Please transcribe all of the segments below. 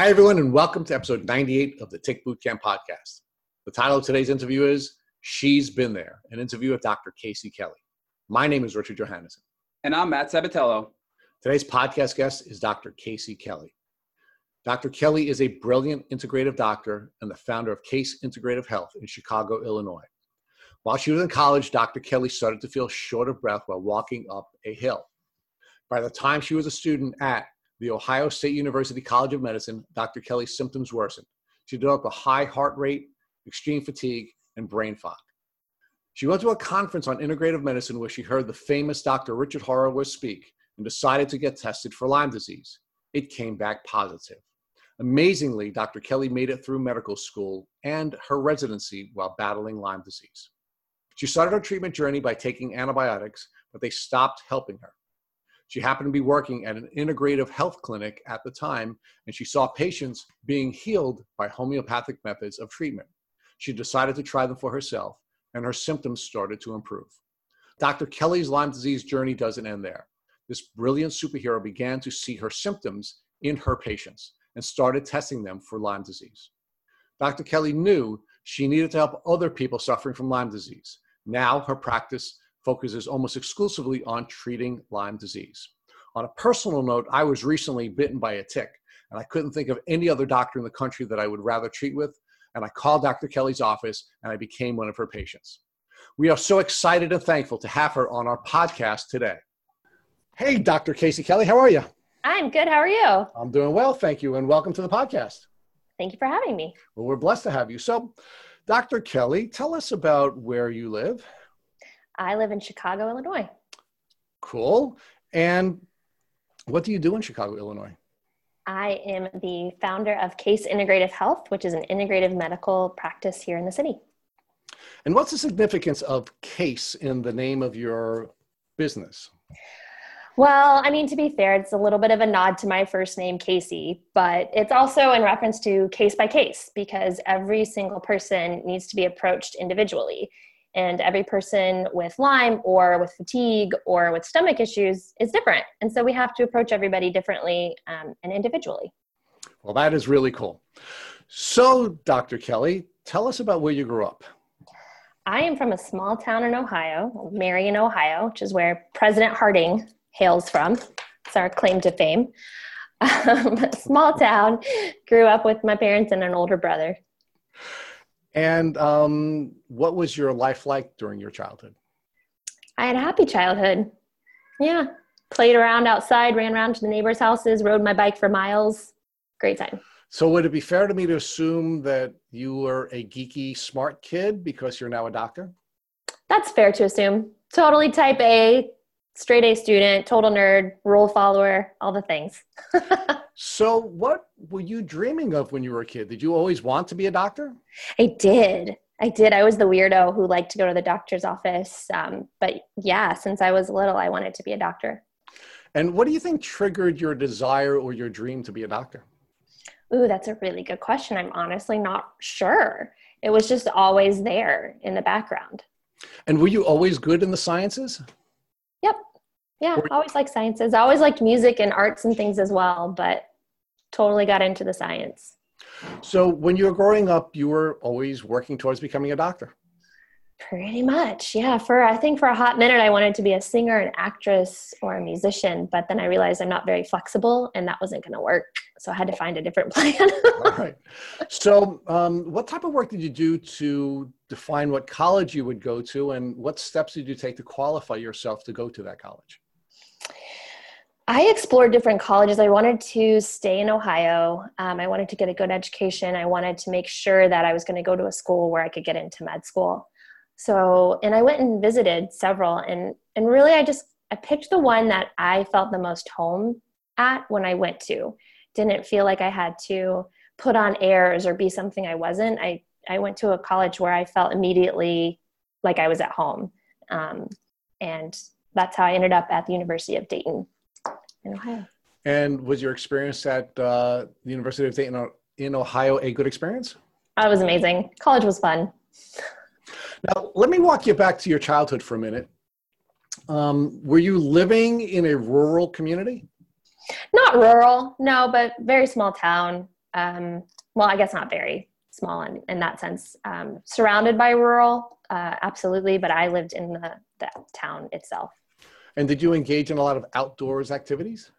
Hi, everyone, and welcome to episode 98 of the Tick Bootcamp podcast. The title of today's interview is She's Been There, an interview with Dr. Casey Kelly. My name is Richard Johannesson. And I'm Matt Sabatello. Today's podcast guest is Dr. Casey Kelly. Dr. Kelly is a brilliant integrative doctor and the founder of Case Integrative Health in Chicago, Illinois. While she was in college, Dr. Kelly started to feel short of breath while walking up a hill. By the time she was a student at the Ohio State University College of Medicine, Dr. Kelly's symptoms worsened. She developed a high heart rate, extreme fatigue, and brain fog. She went to a conference on integrative medicine where she heard the famous Dr. Richard Horowitz speak and decided to get tested for Lyme disease. It came back positive. Amazingly, Dr. Kelly made it through medical school and her residency while battling Lyme disease. She started her treatment journey by taking antibiotics, but they stopped helping her. She happened to be working at an integrative health clinic at the time, and she saw patients being healed by homeopathic methods of treatment. She decided to try them for herself, and her symptoms started to improve. Dr. Kelly's Lyme disease journey doesn't end there. This brilliant superhero began to see her symptoms in her patients and started testing them for Lyme disease. Dr. Kelly knew she needed to help other people suffering from Lyme disease. Now her practice focuses almost exclusively on treating Lyme disease. On a personal note, I was recently bitten by a tick, and I couldn't think of any other doctor in the country that I would rather treat with. And I called Dr. Kelly's office and I became one of her patients. We are so excited and thankful to have her on our podcast today. Hey, Dr. Casey Kelly, how are you? I'm good. How are you? I'm doing well, thank you, and welcome to the podcast. Thank you for having me. Well, we're blessed to have you. So, Dr. Kelly, tell us about where you live I live in Chicago, Illinois. Cool. And what do you do in Chicago, Illinois? I am the founder of Case Integrative Health, which is an integrative medical practice here in the city. And what's the significance of CASE in the name of your business? Well, I mean, to be fair, it's a little bit of a nod to my first name, Casey, but it's also in reference to case by case because every single person needs to be approached individually. And every person with Lyme or with fatigue or with stomach issues is different. And so we have to approach everybody differently um, and individually. Well, that is really cool. So, Dr. Kelly, tell us about where you grew up. I am from a small town in Ohio, Marion, Ohio, which is where President Harding hails from. It's our claim to fame. Um, small town, grew up with my parents and an older brother. And um, what was your life like during your childhood? I had a happy childhood. Yeah. Played around outside, ran around to the neighbors' houses, rode my bike for miles. Great time. So, would it be fair to me to assume that you were a geeky, smart kid because you're now a doctor? That's fair to assume. Totally type A, straight A student, total nerd, rule follower, all the things. so, what were you dreaming of when you were a kid? Did you always want to be a doctor? I did. I did. I was the weirdo who liked to go to the doctor's office. Um, but yeah, since I was little, I wanted to be a doctor. And what do you think triggered your desire or your dream to be a doctor? Ooh, that's a really good question. I'm honestly not sure. It was just always there in the background. And were you always good in the sciences? Yep. Yeah, or- always liked sciences. I always liked music and arts and things as well, but totally got into the science. So when you were growing up, you were always working towards becoming a doctor. Pretty much, yeah. For I think for a hot minute, I wanted to be a singer, an actress, or a musician. But then I realized I'm not very flexible, and that wasn't going to work. So I had to find a different plan. All right. So, um, what type of work did you do to define what college you would go to, and what steps did you take to qualify yourself to go to that college? I explored different colleges. I wanted to stay in Ohio. Um, I wanted to get a good education. I wanted to make sure that I was going to go to a school where I could get into med school. So, and I went and visited several, and and really, I just I picked the one that I felt the most home at when I went to. Didn't feel like I had to put on airs or be something I wasn't. I I went to a college where I felt immediately like I was at home, um, and that's how I ended up at the University of Dayton in Ohio. And was your experience at uh, the University of Dayton in Ohio a good experience? It was amazing. College was fun. Now, let me walk you back to your childhood for a minute. Um, were you living in a rural community? Not rural, no, but very small town. Um, well, I guess not very small in, in that sense. Um, surrounded by rural, uh, absolutely, but I lived in the, the town itself. And did you engage in a lot of outdoors activities?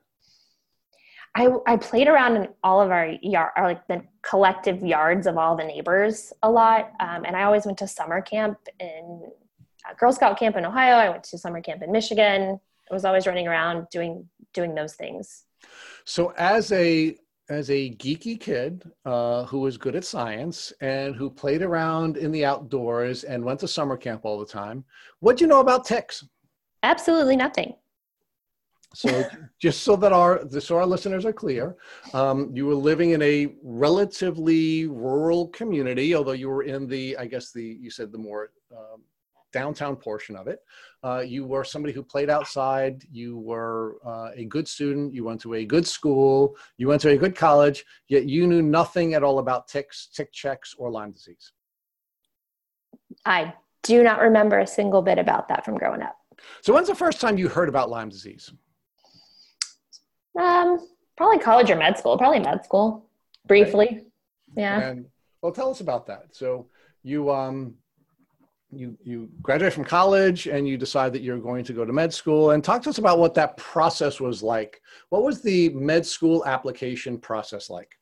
I, I played around in all of our yard, or like the collective yards of all the neighbors a lot. Um, and I always went to summer camp in uh, Girl Scout camp in Ohio. I went to summer camp in Michigan. I was always running around doing doing those things. So as a as a geeky kid uh, who was good at science and who played around in the outdoors and went to summer camp all the time, what do you know about ticks? Absolutely nothing. So just so that our so our listeners are clear, um, you were living in a relatively rural community, although you were in the I guess the you said the more um, downtown portion of it. Uh, you were somebody who played outside. You were uh, a good student. You went to a good school. You went to a good college. Yet you knew nothing at all about ticks, tick checks, or Lyme disease. I do not remember a single bit about that from growing up. So when's the first time you heard about Lyme disease? Um, probably college or med school. Probably med school, briefly. Okay. Yeah. And well, tell us about that. So you um, you you graduate from college and you decide that you're going to go to med school. And talk to us about what that process was like. What was the med school application process like?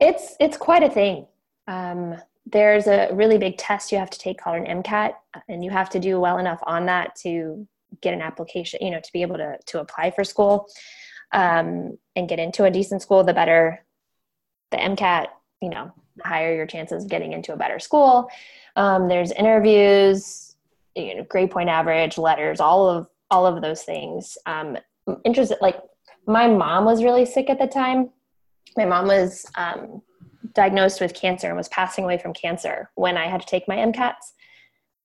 It's it's quite a thing. Um, there's a really big test you have to take called an MCAT, and you have to do well enough on that to get an application. You know, to be able to to apply for school um, and get into a decent school, the better the MCAT, you know, the higher your chances of getting into a better school. Um, there's interviews, you know, grade point average, letters, all of all of those things. Um, interested, like my mom was really sick at the time. My mom was um, diagnosed with cancer and was passing away from cancer when I had to take my MCATs.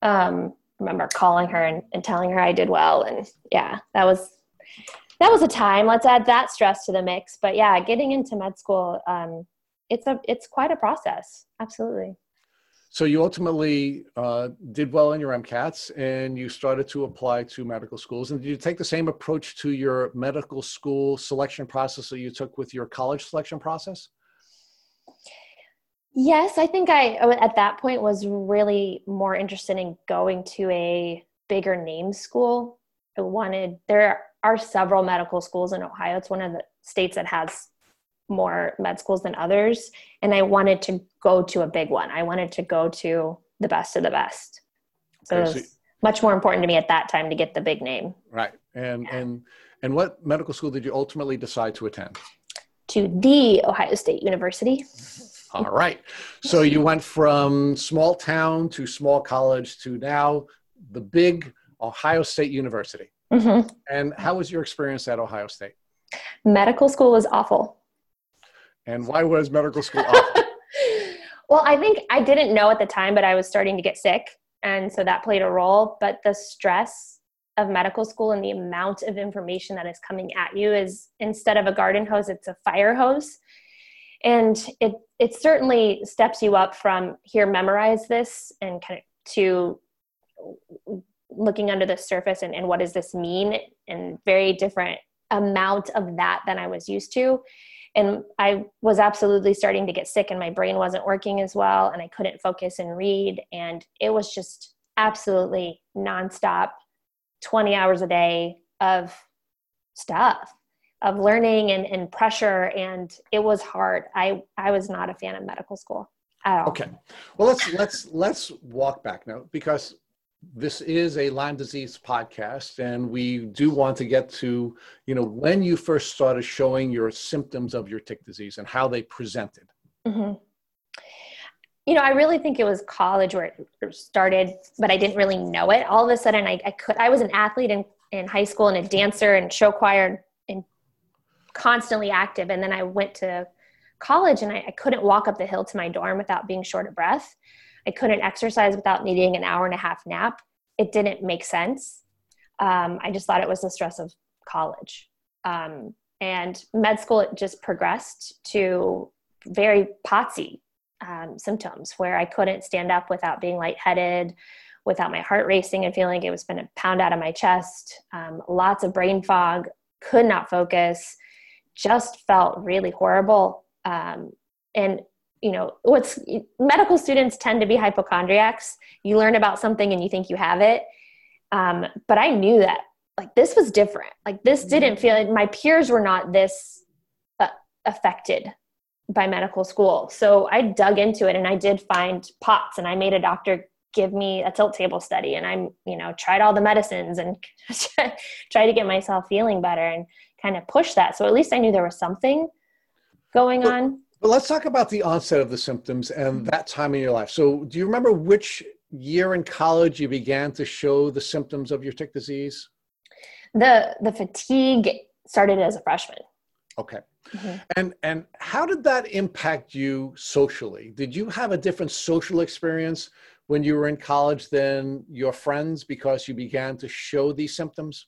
Um, remember calling her and, and telling her I did well, and yeah, that was that was a time. Let's add that stress to the mix. But yeah, getting into med school, um, it's a it's quite a process. Absolutely. So you ultimately uh, did well in your MCATs, and you started to apply to medical schools. And did you take the same approach to your medical school selection process that you took with your college selection process? Yes, I think I at that point was really more interested in going to a bigger name school. I wanted there are several medical schools in Ohio. It's one of the states that has more med schools than others. And I wanted to go to a big one. I wanted to go to the best of the best. So okay, it was so much more important to me at that time to get the big name. Right. And yeah. and and what medical school did you ultimately decide to attend? To the Ohio State University. All right. So you went from small town to small college to now the big Ohio State University. Mm-hmm. And how was your experience at Ohio State? Medical school was awful. And why was medical school awful? well, I think I didn't know at the time, but I was starting to get sick. And so that played a role. But the stress of medical school and the amount of information that is coming at you is instead of a garden hose, it's a fire hose. And it it certainly steps you up from here, memorize this and kind of to looking under the surface and, and what does this mean? And very different amount of that than i was used to. And i was absolutely starting to get sick and my brain wasn't working as well and i couldn't focus and read. And it was just absolutely nonstop 20 hours a day of stuff of learning and, and pressure and it was hard i i was not a fan of medical school at all okay well let's let's let's walk back now because this is a Lyme disease podcast, and we do want to get to, you know, when you first started showing your symptoms of your tick disease and how they presented. Mm-hmm. You know, I really think it was college where it started, but I didn't really know it. All of a sudden, I, I could. I was an athlete in, in high school and a dancer and show choir and, and constantly active. And then I went to college and I, I couldn't walk up the hill to my dorm without being short of breath. I couldn't exercise without needing an hour and a half nap. It didn't make sense. Um, I just thought it was the stress of college. Um, and med school, it just progressed to very potsy um, symptoms where I couldn't stand up without being lightheaded, without my heart racing and feeling it was going to pound out of my chest. Um, lots of brain fog, could not focus, just felt really horrible. Um, and you know what's medical students tend to be hypochondriacs. You learn about something and you think you have it. Um, but i knew that like this was different. Like this didn't feel like my peers were not this uh, affected by medical school so i dug into it and i did find pots and i made a doctor give me a tilt table study and i'm you know tried all the medicines and tried to get myself feeling better and kind of push that so at least i knew there was something going on but let's talk about the onset of the symptoms and mm-hmm. that time in your life. So, do you remember which year in college you began to show the symptoms of your tick disease? The the fatigue started as a freshman. Okay. Mm-hmm. And and how did that impact you socially? Did you have a different social experience when you were in college than your friends because you began to show these symptoms?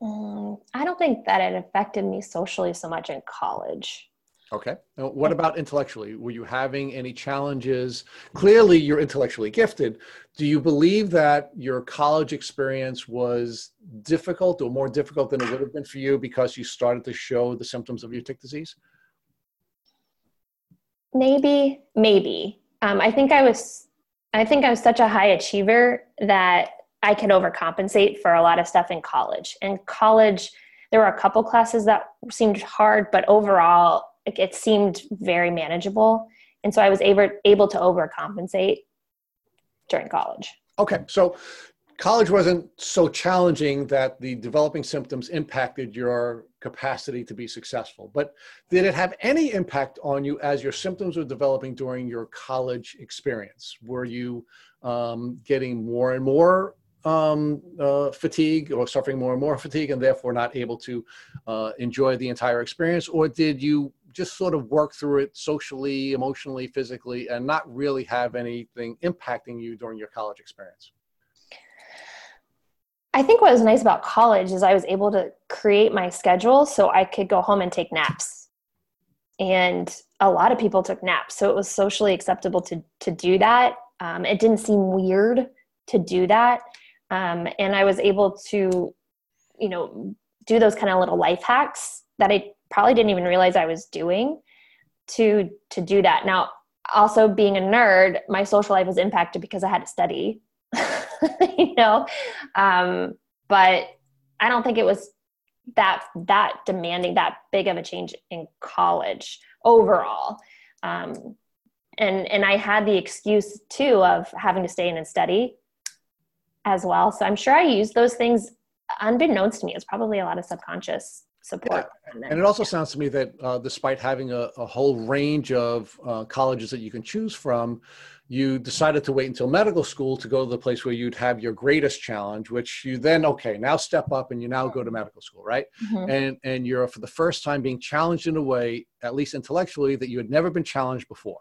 Um, I don't think that it affected me socially so much in college. Okay. Now, what about intellectually? Were you having any challenges? Clearly, you're intellectually gifted. Do you believe that your college experience was difficult or more difficult than it would have been for you because you started to show the symptoms of your tick disease? Maybe, maybe. Um, I think I was. I think I was such a high achiever that I could overcompensate for a lot of stuff in college. In college, there were a couple classes that seemed hard, but overall, it seemed very manageable. And so i was able able to overcompensate during college. Okay so college wasn't so challenging that the developing symptoms impacted your capacity to be successful but did it have any impact on you as your symptoms were developing during your college experience? Were you um, getting more and more um, uh, fatigue or suffering more and more fatigue and therefore not able to uh, enjoy the entire experience? Or did you just sort of work through it socially, emotionally, physically, and not really have anything impacting you during your college experience? I think what was nice about college is I was able to create my schedule so I could go home and take naps. And a lot of people took naps. So it was socially acceptable to, to do that. Um, it didn't seem weird to do that. Um, and I was able to, you know, do those kind of little life hacks that I probably didn't even realize I was doing to to do that. Now, also being a nerd, my social life was impacted because I had to study. you know, um, but I don't think it was that that demanding that big of a change in college overall. Um, and and I had the excuse too of having to stay in and study as well. So I'm sure I used those things unbeknownst to me. It's probably a lot of subconscious support. Yeah. And, it also sounds to me that uh, despite having a, a, whole range of uh, colleges that you can choose from, you decided to wait until medical school to go to the place where you'd have your greatest challenge, which you then, okay, now step up and you now go to medical school, right? Mm-hmm. And, and you're for the first time being challenged in a way, at least intellectually, that you had never been challenged before.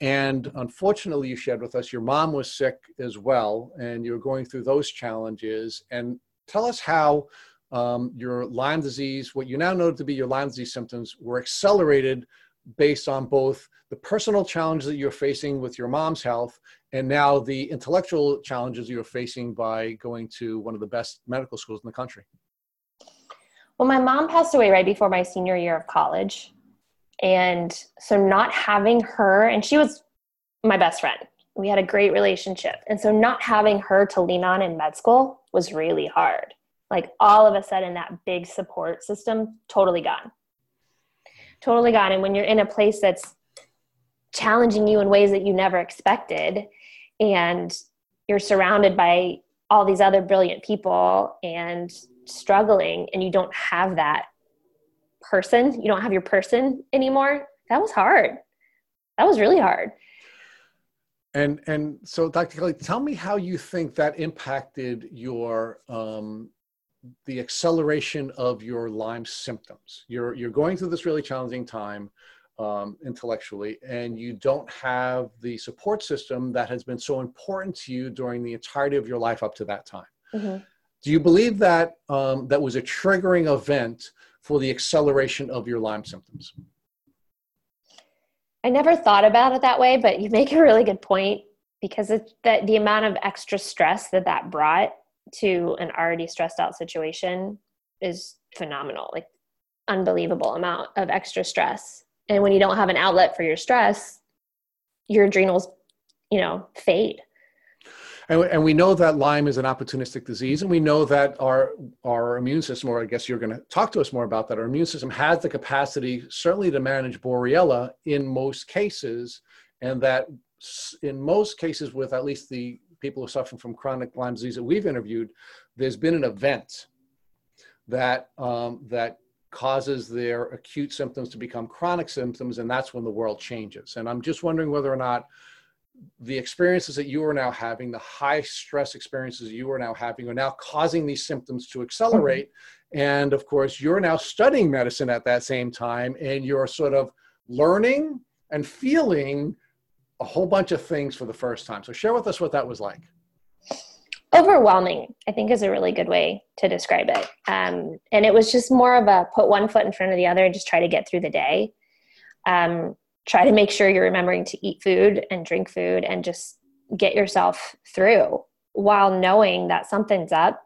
And unfortunately, you shared with us your mom was sick as well, and you're going through those challenges. And tell us how um, your Lyme disease, what you now know to be your Lyme disease symptoms, were accelerated based on both the personal challenges that you're facing with your mom's health and now the intellectual challenges you're facing by going to one of the best medical schools in the country. Well, my mom passed away right before my senior year of college. And so, not having her, and she was my best friend, we had a great relationship. And so, not having her to lean on in med school was really hard like all of a sudden that big support system totally gone. Totally gone. And when you're in a place that's challenging you in ways that you never expected and you're surrounded by all these other brilliant people and struggling and you don't have that person you don't have your person anymore that was hard. That was really hard. And and so dr kelly tell me how you think that impacted your um, the acceleration of your Lyme symptoms. You're, you're going through this really challenging time um, intellectually, and you don't have the support system that has been so important to you during the entirety of your life up to that time. Mm-hmm. Do you believe that um, that was a triggering event for the acceleration of your Lyme symptoms? I never thought about it that way, but you make a really good point because it's that the amount of extra stress that that brought to an already stressed out situation is phenomenal like unbelievable amount of extra stress And when you don't have an outlet for your stress, your adrenals, you know, fade. And, and we know that Lyme is an opportunistic disease, and we know that our our immune system, or I guess you're going to talk to us more about that. Our immune system has the capacity, certainly, to manage Borrelia in most cases, and that in most cases, with at least the people who suffer from chronic Lyme disease that we've interviewed, there's been an event that um, that causes their acute symptoms to become chronic symptoms, and that's when the world changes. And I'm just wondering whether or not the experiences that you are now having, the high stress experiences you are now having, are now causing these symptoms to accelerate. Mm-hmm. And of course, you're now studying medicine at that same time, and you're sort of learning and feeling a whole bunch of things for the first time. So, share with us what that was like. Overwhelming, I think, is a really good way to describe it. Um, and it was just more of a put one foot in front of the other and just try to get through the day. Um, try to make sure you're remembering to eat food and drink food and just get yourself through while knowing that something's up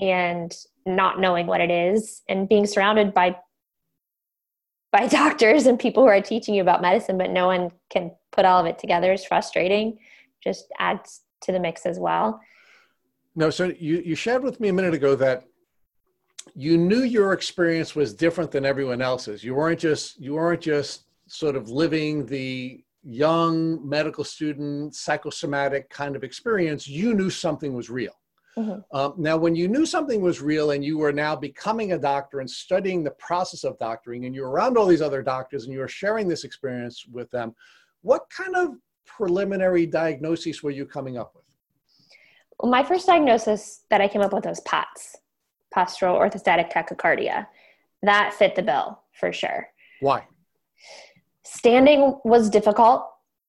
and not knowing what it is and being surrounded by by doctors and people who are teaching you about medicine but no one can put all of it together is frustrating just adds to the mix as well no so you you shared with me a minute ago that you knew your experience was different than everyone else's you weren't just you weren't just sort of living the young medical student psychosomatic kind of experience, you knew something was real. Mm-hmm. Um, now, when you knew something was real and you were now becoming a doctor and studying the process of doctoring, and you're around all these other doctors and you are sharing this experience with them, what kind of preliminary diagnoses were you coming up with? Well, my first diagnosis that I came up with was POTS, postural orthostatic tachycardia. That fit the bill for sure. Why? standing was difficult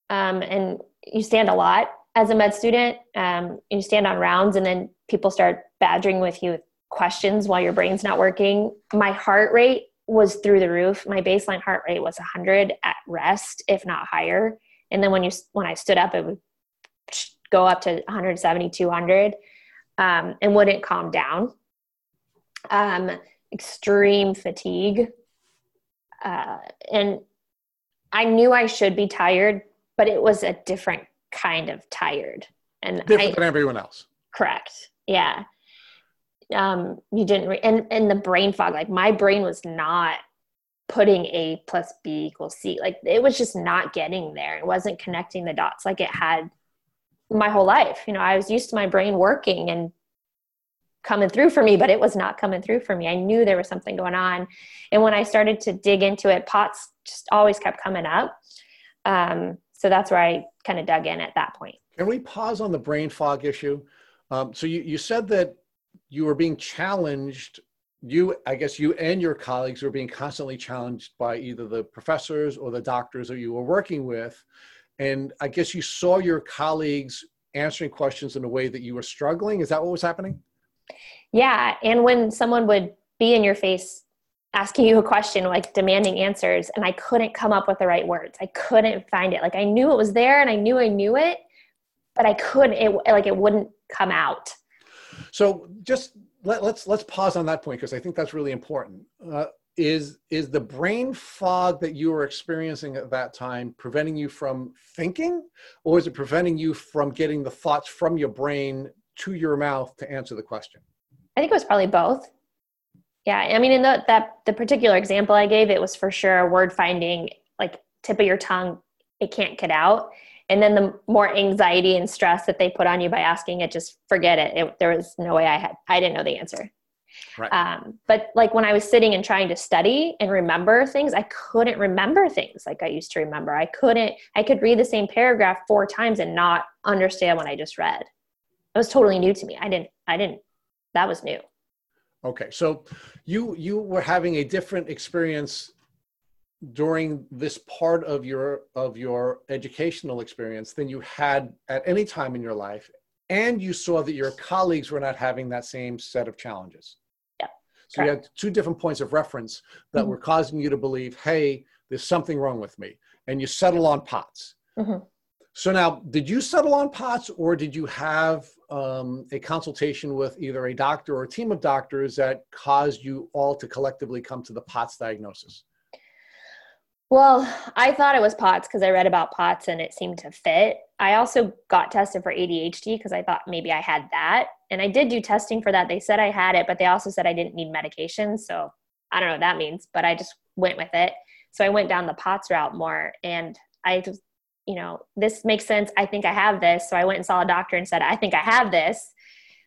um, and you stand a lot as a med student um, you stand on rounds and then people start badgering with you with questions while your brain's not working my heart rate was through the roof my baseline heart rate was 100 at rest if not higher and then when you when i stood up it would go up to 170 200 um, and wouldn't calm down um, extreme fatigue uh, and I knew I should be tired, but it was a different kind of tired. And different I, than everyone else. Correct. Yeah. Um, you didn't, re- and, and the brain fog, like my brain was not putting A plus B equals C. Like it was just not getting there. It wasn't connecting the dots like it had my whole life. You know, I was used to my brain working and coming through for me, but it was not coming through for me. I knew there was something going on. And when I started to dig into it, POTS just always kept coming up. Um, so that's where I kind of dug in at that point. Can we pause on the brain fog issue? Um, so you, you said that you were being challenged. You, I guess you and your colleagues were being constantly challenged by either the professors or the doctors that you were working with. And I guess you saw your colleagues answering questions in a way that you were struggling. Is that what was happening? Yeah. And when someone would be in your face asking you a question, like demanding answers, and I couldn't come up with the right words, I couldn't find it. Like I knew it was there and I knew I knew it, but I couldn't, it, like it wouldn't come out. So just let, us let's, let's pause on that point because I think that's really important. Uh, is is the brain fog that you were experiencing at that time preventing you from thinking or is it preventing you from getting the thoughts from your brain to your mouth to answer the question? I think it was probably both. Yeah, I mean, in the, that the particular example I gave, it was for sure word finding, like tip of your tongue, it can't get out. And then the more anxiety and stress that they put on you by asking it, just forget it. it there was no way I had, I didn't know the answer. Right. Um, but like when I was sitting and trying to study and remember things, I couldn't remember things like I used to remember. I couldn't, I could read the same paragraph four times and not understand what I just read it was totally new to me. I didn't, I didn't, that was new. Okay. So you, you were having a different experience during this part of your, of your educational experience than you had at any time in your life. And you saw that your colleagues were not having that same set of challenges. Yeah. So correct. you had two different points of reference that mm-hmm. were causing you to believe, hey, there's something wrong with me. And you settle on POTS. Mm-hmm. So now, did you settle on POTS or did you have um, a consultation with either a doctor or a team of doctors that caused you all to collectively come to the POTS diagnosis? Well, I thought it was POTS because I read about POTS and it seemed to fit. I also got tested for ADHD because I thought maybe I had that. And I did do testing for that. They said I had it, but they also said I didn't need medication. So I don't know what that means, but I just went with it. So I went down the POTS route more. And I just, you know, this makes sense. I think I have this. So I went and saw a doctor and said, I think I have this.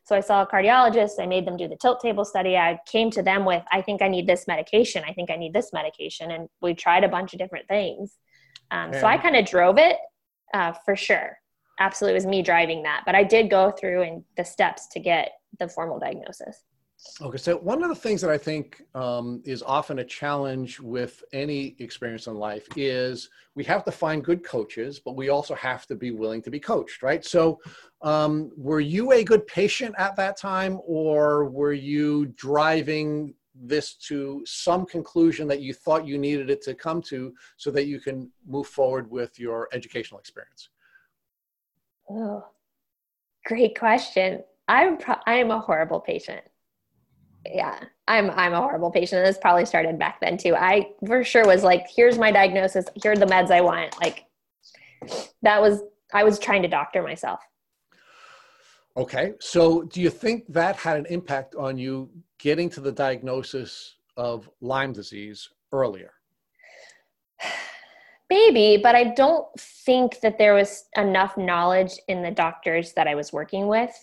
So I saw a cardiologist. I made them do the tilt table study. I came to them with, I think I need this medication. I think I need this medication. And we tried a bunch of different things. Um, so I kind of drove it uh, for sure. Absolutely, it was me driving that. But I did go through and the steps to get the formal diagnosis. Okay, so one of the things that I think um, is often a challenge with any experience in life is we have to find good coaches, but we also have to be willing to be coached, right? So, um, were you a good patient at that time, or were you driving this to some conclusion that you thought you needed it to come to so that you can move forward with your educational experience? Oh, great question. I'm pro- I am a horrible patient yeah i'm i'm a horrible patient this probably started back then too. I for sure was like here's my diagnosis. Here are the meds i want. Like that was i was trying to doctor myself. Okay so do you think that had an impact on you getting to the diagnosis of lyme disease earlier? Maybe but i don't think that there was enough knowledge in the doctors that i was working with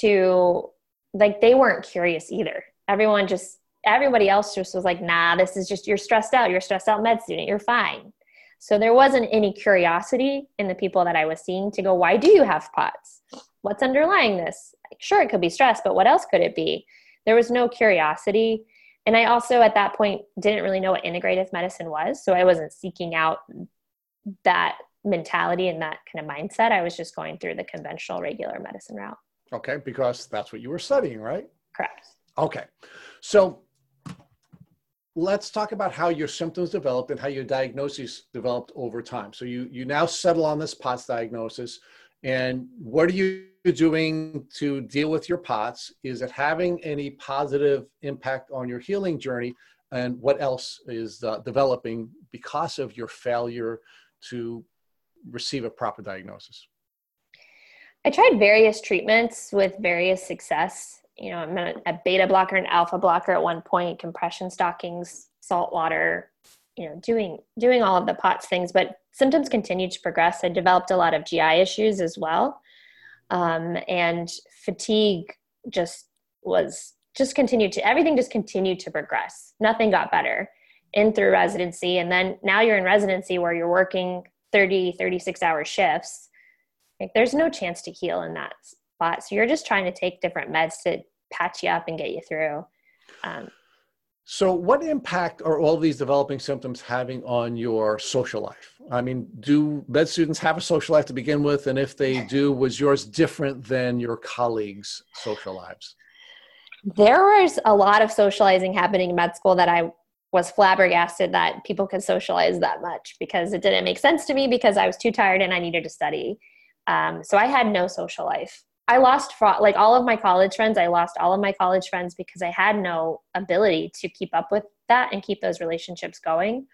to like they weren't curious either. Everyone just everybody else just was like, nah, this is just you're stressed out. You're a stressed out med student. You're fine. So there wasn't any curiosity in the people that I was seeing to go, why do you have POTS? What's underlying this? Sure, it could be stress, but what else could it be? There was no curiosity. And I also at that point didn't really know what integrative medicine was. So I wasn't seeking out that mentality and that kind of mindset. I was just going through the conventional regular medicine route. Okay, because that's what you were studying, right? Correct. Okay, so let's talk about how your symptoms developed and how your diagnosis developed over time. So you you now settle on this POTS diagnosis, and what are you doing to deal with your POTS? Is it having any positive impact on your healing journey? And what else is uh, developing because of your failure to receive a proper diagnosis? I tried various treatments with various success. You know, I'm a, beta blocker and alpha blocker at one point, compression stockings, salt water, you know, doing doing all of the POTS things, but symptoms continued to progress. I developed a lot of GI issues as well, um, and fatigue just was just continued to everything just continued to progress. Nothing got better in through residency, and then now you're in residency where you're working 30, 36 hour shifts like there's no chance to heal in that spot. So you're just trying to take different meds to patch you up and get you through. Um, so, what impact are all these developing symptoms having on your social life? I mean, do med students have a social life to begin with? And if they do, was yours different than your colleagues' social lives? There was a lot of socializing happening in med school that I was flabbergasted that people could socialize that much because it didn't make sense to me because I was too tired and I needed to study. Um, so I had no social life. I lost like all of my college friends. I lost all of my college friends because I had no ability to keep up with that and keep those relationships going.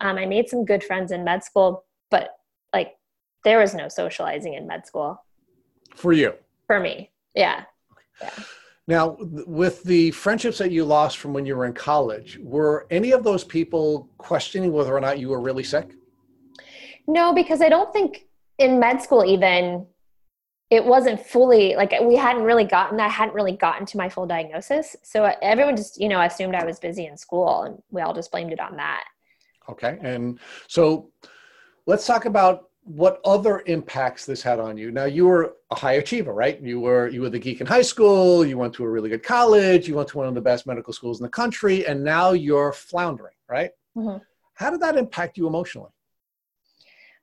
Um, I made some good friends in med school, but like there was no socializing in med school. For you? For me, yeah. yeah. Now, with the friendships that you lost from when you were in college, were any of those people questioning whether or not you were really sick? No, because I don't think in med school even it wasn't fully like we hadn't really gotten i hadn't really gotten to my full diagnosis. So everyone just you know assumed i was busy in school and we all just blamed it on that. Okay and so let's talk about what other impacts this had on you. Now you were a high achiever right? You were you were the geek in high school you went to a really good college you went to one of the best medical schools in the country and now you're floundering right? Mm-hmm. how did that impact you emotionally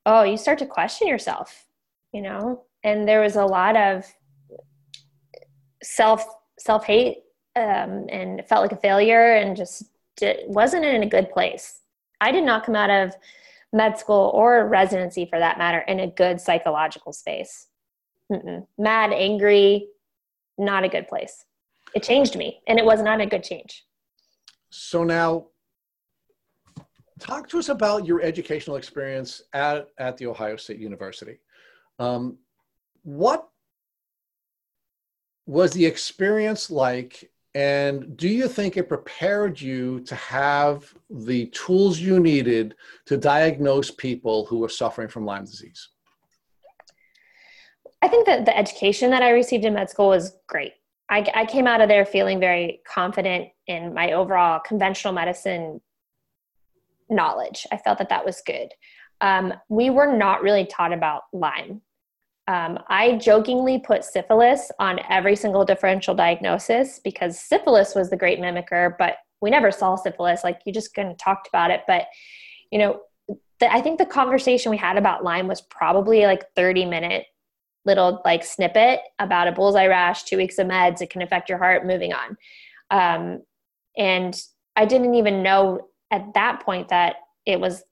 oh you start to question yourself you know? And there was a lot of self self hate um, and felt like a failure and just did, wasn't in a good place. I did not come out of med school or residency for that matter in a good psychological space. Mm-mm. mad angry not a good place. It changed me and it was not a good change. So now talk to us about your educational experience at, at the Ohio State University. Um, what was the experience like and do you think it prepared you to have the tools you needed to diagnose people who were suffering from Lyme disease? I think that the education that I received in med school was great. I, I came out of there feeling very confident in my overall conventional medicine knowledge. I felt that that was good. Um, we were not really taught about Lyme. Um, I jokingly put syphilis on every single differential diagnosis because syphilis was the great mimicker, but we never saw syphilis. Like you just kind of talked about it. But, you know, the, I think the conversation we had about Lyme was probably like 30 minute little like snippet about a bullseye rash, two weeks of meds, it can affect your heart, moving on. Um, and I didn't even know at that point that it was,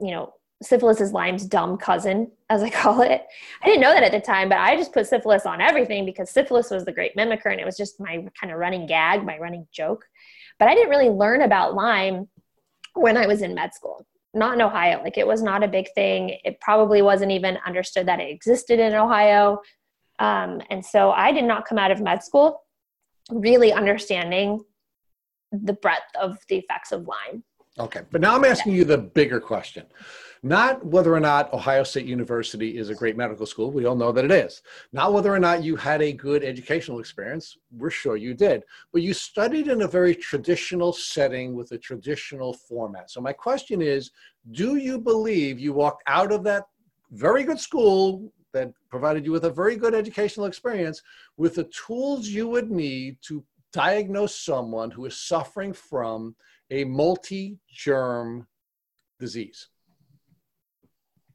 you know, syphilis is Lyme's dumb cousin, as I call it. I didn't know that at the time, but I just put syphilis on everything because syphilis was the great mimicker and it was just my kind of running gag, my running joke. But I didn't really learn about Lyme when I was in med school, not in Ohio. Like it was not a big thing. It probably wasn't even understood that it existed in Ohio. Um, and so I did not come out of med school really understanding the breadth of the effects of Lyme. Okay, but now I'm asking you the bigger question. Not whether or not Ohio State University is a great medical school. We all know that it is. Not whether or not you had a good educational experience. We're sure you did. But you studied in a very traditional setting with a traditional format. So, my question is do you believe you walked out of that very good school that provided you with a very good educational experience with the tools you would need to diagnose someone who is suffering from a multi germ disease?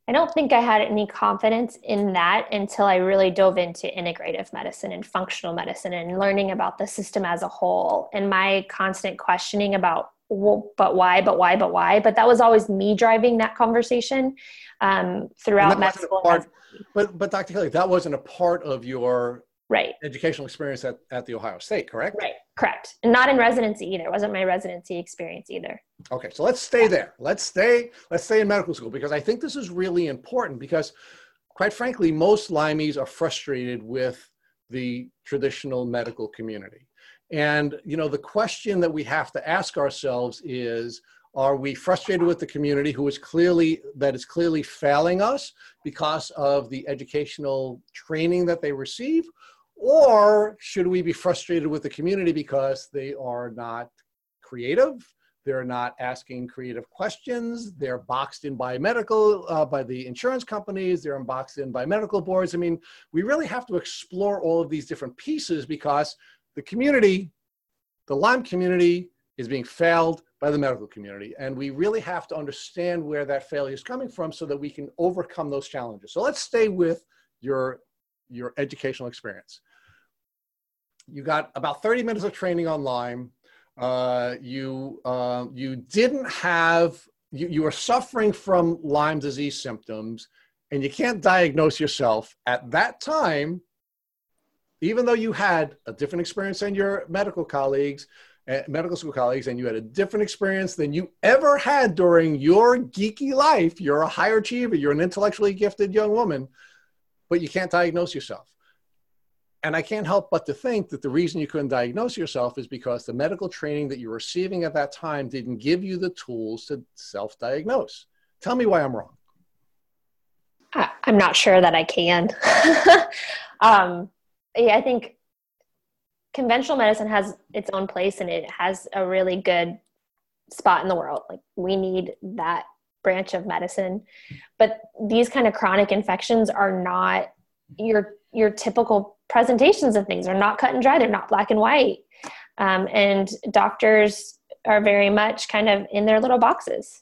I don't think I had any confidence in that until I really dove into integrative medicine and functional medicine and learning about the system as a whole. And my constant questioning about, well, but why, but why, but why? But that was always me driving that conversation um, throughout med school. Part, but, but Dr. Kelly, that wasn't a part of your right. Educational experience at, at the ohio state correct? Right. Correct. And not in residency either. It wasn't my residency experience either. Okay so let's stay there. Let's stay let's stay in medical school because i think this is really important because quite frankly most Lymies are frustrated with the traditional medical community. And you know the question that we have to ask ourselves is are we frustrated with the community who is clearly that is clearly failing us because of the educational training that they receive or should we be frustrated with the community because they are not creative? They're not asking creative questions. They're boxed in by medical, uh, by the insurance companies. They're boxed in by medical boards. I mean, we really have to explore all of these different pieces because the community, the Lyme community, is being failed by the medical community. And we really have to understand where that failure is coming from so that we can overcome those challenges. So let's stay with your, your educational experience you got about 30 minutes of training on Lyme. Uh, you uh, you didn't have you, you were suffering from Lyme disease symptoms, and you can't diagnose yourself at that time, even though you had a different experience than your medical colleagues, uh, medical school colleagues, and you had a different experience than you ever had during your geeky life. You're a higher achiever. You're an intellectually gifted young woman, but you can't diagnose yourself. And I can't help but to think that the reason you couldn't diagnose yourself is because the medical training that you were receiving at that time didn't give you the tools to self diagnose. Tell me why I'm wrong. I'm not sure that I can. um, yeah, I think conventional medicine has its own place and it has a really good spot in the world. Like, we need that branch of medicine. But these kind of chronic infections are not your your typical presentations of things. Are not cut and dry. They're not black and white. Um, and doctors are very much kind of in their little boxes.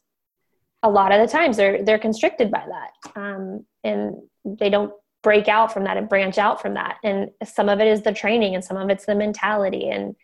A lot of the times they're they're constricted by that. Um, and they don't break out from that and branch out from that. And some of it is the training and some of it's the mentality. And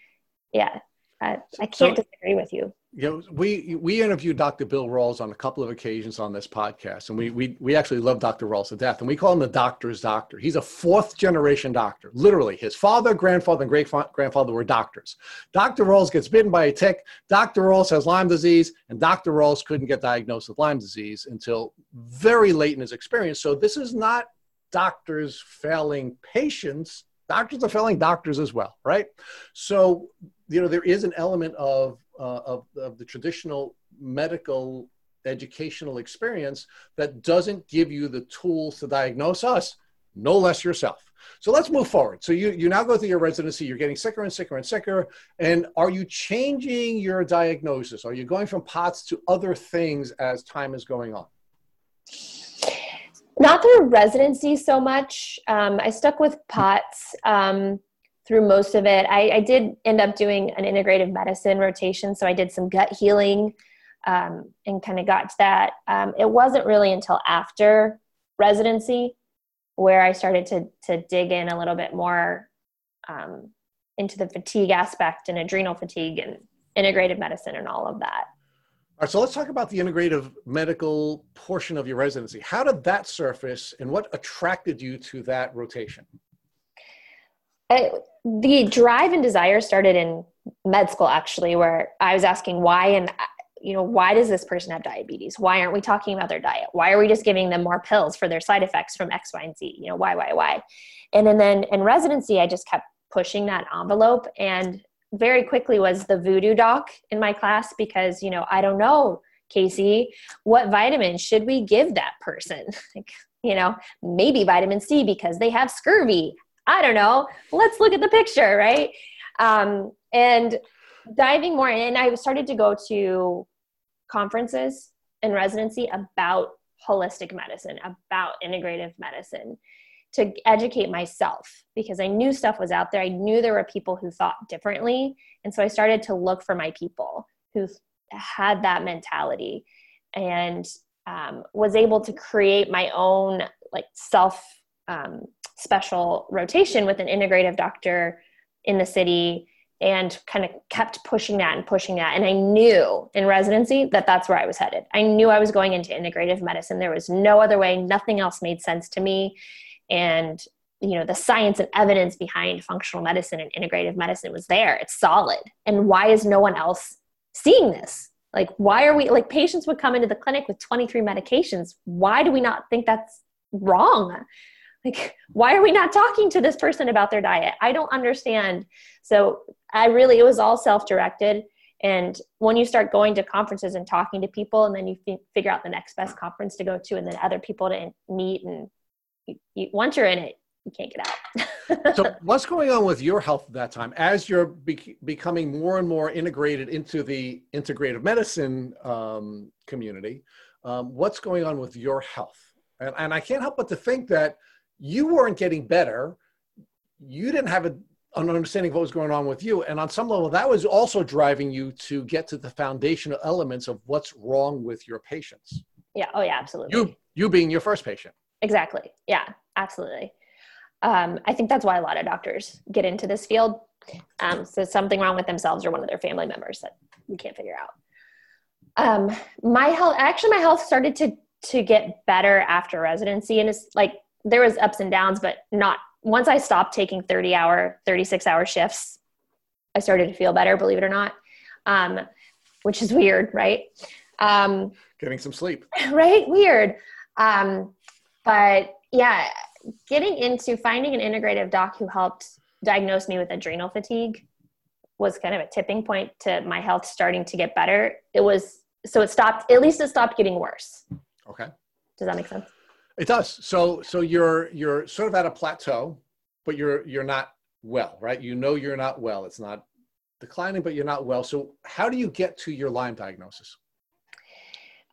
yeah I, I can't so, disagree with you. You know, we we interviewed Dr. Bill Rawls on a couple of occasions on this podcast, and we we we actually love Dr. Rawls to death, and we call him the doctor's doctor. He's a fourth generation doctor. Literally, his father, grandfather, and great grandfather were doctors. Dr. Rawls gets bitten by a tick. Dr. Rawls has Lyme disease, and Dr. Rawls couldn't get diagnosed with Lyme disease until very late in his experience. So this is not doctors failing patients. Doctors are failing doctors as well, right? So you know there is an element of uh, of, of the traditional medical educational experience that doesn't give you the tools to diagnose us, no less yourself. So let's move forward. So you, you now go through your residency, you're getting sicker and sicker and sicker. And are you changing your diagnosis? Are you going from POTS to other things as time is going on? Not through residency so much. Um, I stuck with POTS. Um, through most of it. I, I, did end up doing an integrative medicine rotation, so I did some gut healing um, and kind of got to that. Um, it wasn't really until after residency where I started to to dig in a little bit more um, into the fatigue aspect and adrenal fatigue and integrative medicine and all of that. All right, so let's talk about the integrative medical portion of your residency. How did that surface and what attracted you to that rotation? I, the drive and desire started in med school actually where i was asking why and uh, you know why does this person have diabetes why aren't we talking about their diet why are we just giving them more pills for their side effects from x y and z you know why why why and then, then in residency i just kept pushing that envelope and very quickly was the voodoo doc in my class because you know i don't know casey what vitamin should we give that person like you know maybe vitamin c because they have scurvy I don't know. Let's look at the picture, right? Um, and diving more in, I started to go to conferences in residency about holistic medicine, about integrative medicine to educate myself because I knew stuff was out there. I knew there were people who thought differently. And so I started to look for my people who had that mentality and um, was able to create my own like self um, special rotation with an integrative doctor in the city and kind of kept pushing that and pushing that. And I knew in residency that that's where I was headed. I knew I was going into integrative medicine. There was no other way, nothing else made sense to me. And you know the science and evidence behind functional medicine and integrative medicine was there. It's solid. And why is no one else seeing this? Like why are we like patients would come into the clinic with 23 medications. Why do we not think that's wrong? Like why are we not talking to this person about their diet? I don't understand. So i really it was all self-directed. And when you start going to conferences and talking to people and then you f- figure out the next best conference to go to and then other people to meet and you, you, once you're in it you can't get out so what's going on with your health at that time as you're be- becoming more and more integrated into the integrative medicine um, community um, what's going on with your health and, and i can't help but to think that you weren't getting better. You didn't have a, an understanding of what was going on with you. And on some level, that was also driving you to get to the foundational elements of what's wrong with your patients. Yeah. Oh, yeah, absolutely. You, you being your first patient. Exactly. Yeah, absolutely. Um, I think that's why a lot of doctors get into this field. Um, so something wrong with themselves or one of their family members that we can't figure out. Um, my health, actually, my health started to to get better after residency, and it's like there was ups and downs, but not once I stopped taking 30 hour, 36 hour shifts, I started to feel better, believe it or not. Um, which is weird, right? Um, getting some sleep. Right? Weird. Um, but yeah, getting into finding an integrative doc who helped diagnose me with adrenal fatigue was kind of a tipping point to my health starting to get better. It was so it stopped, at least it stopped getting worse. Okay. Does that make sense? It does. So so you're you're sort of at a plateau, but you're you're not well, right? You know you're not well. It's not declining, but you're not well. So how do you get to your Lyme diagnosis?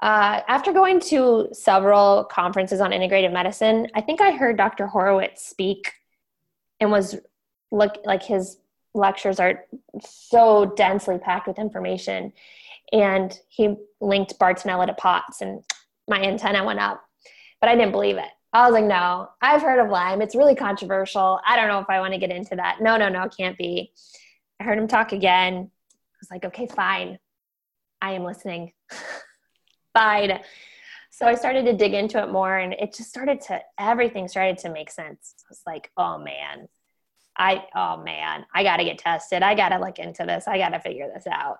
Uh, after going to several conferences on integrative medicine, I think I heard Dr. Horowitz speak and was look like his lectures are so densely packed with information. And he linked Bartonella to POTS, and my antenna went up but I didn't believe it. I was like, no, I've heard of Lyme. It's really controversial. I don't know if I want to get into that. No, no, no, can't be. I heard him talk again. I was like, okay, fine. I am listening. So I started to dig into it more and it just started to, everything started to make sense. I was like, oh man, I, oh man, I got to get tested. I got to look into this. I got to figure this out.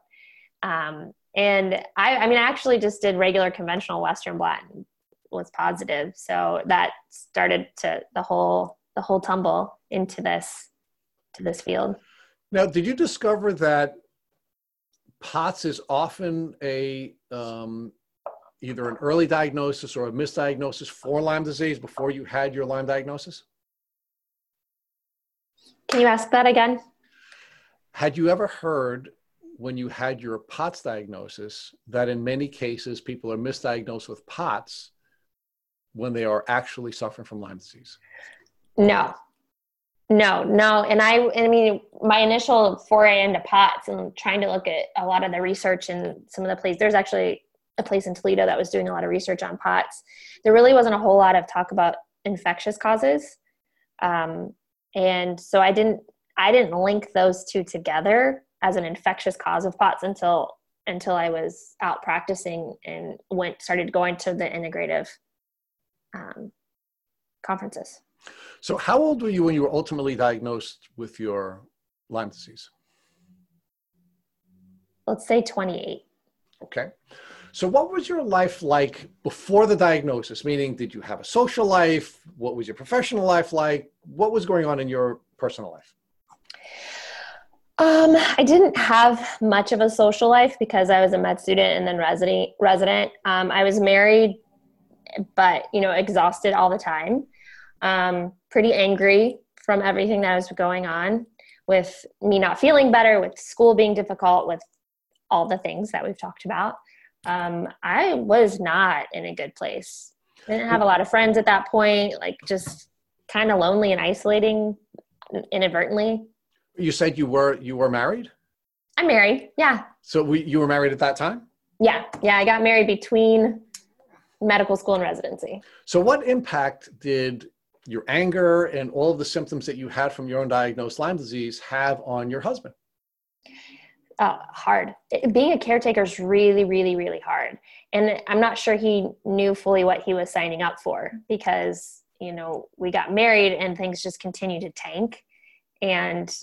Um, and I, I mean, I actually just did regular conventional Western blot and was positive. So that started to the whole, the whole tumble into this, to this field. Now, did you discover that POTS is often a um, either an early diagnosis or a misdiagnosis for Lyme disease before you had your Lyme diagnosis? Can you ask that again? Had you ever heard when you had your POTS diagnosis that in many cases people are misdiagnosed with POTS when they are actually suffering from Lyme disease? No. No, no. And I, I mean, my initial foray into POTS and trying to look at a lot of the research and some of the places, there's actually a place in Toledo that was doing a lot of research on POTS. There really wasn't a whole lot of talk about infectious causes. Um, and so I didn't, I didn't link those two together as an infectious cause of POTS until, until I was out practicing and went, started going to the integrative um, conferences. So, how old were you when you were ultimately diagnosed with your Lyme disease? Let's say 28. Okay. So, what was your life like before the diagnosis? Meaning, did you have a social life? What was your professional life like? What was going on in your personal life? Um, I didn't have much of a social life because I was a med student and then resident. Resident. Um, I was married, but you know, exhausted all the time um, pretty angry from everything that was going on with me not feeling better, with school being difficult, with all the things that we've talked about. Um, I was not in a good place. I didn't have a lot of friends at that point, like just kind of lonely and isolating inadvertently. You said you were you were married. I'm married. Yeah. So we, you were married at that time. Yeah, yeah. I got married between medical school and residency. So, what impact did your anger and all of the symptoms that you had from your undiagnosed Lyme disease have on your husband? Uh, hard. Being a caretaker is really, really, really hard. And I'm not sure he knew fully what he was signing up for because, you know, we got married and things just continued to tank. And,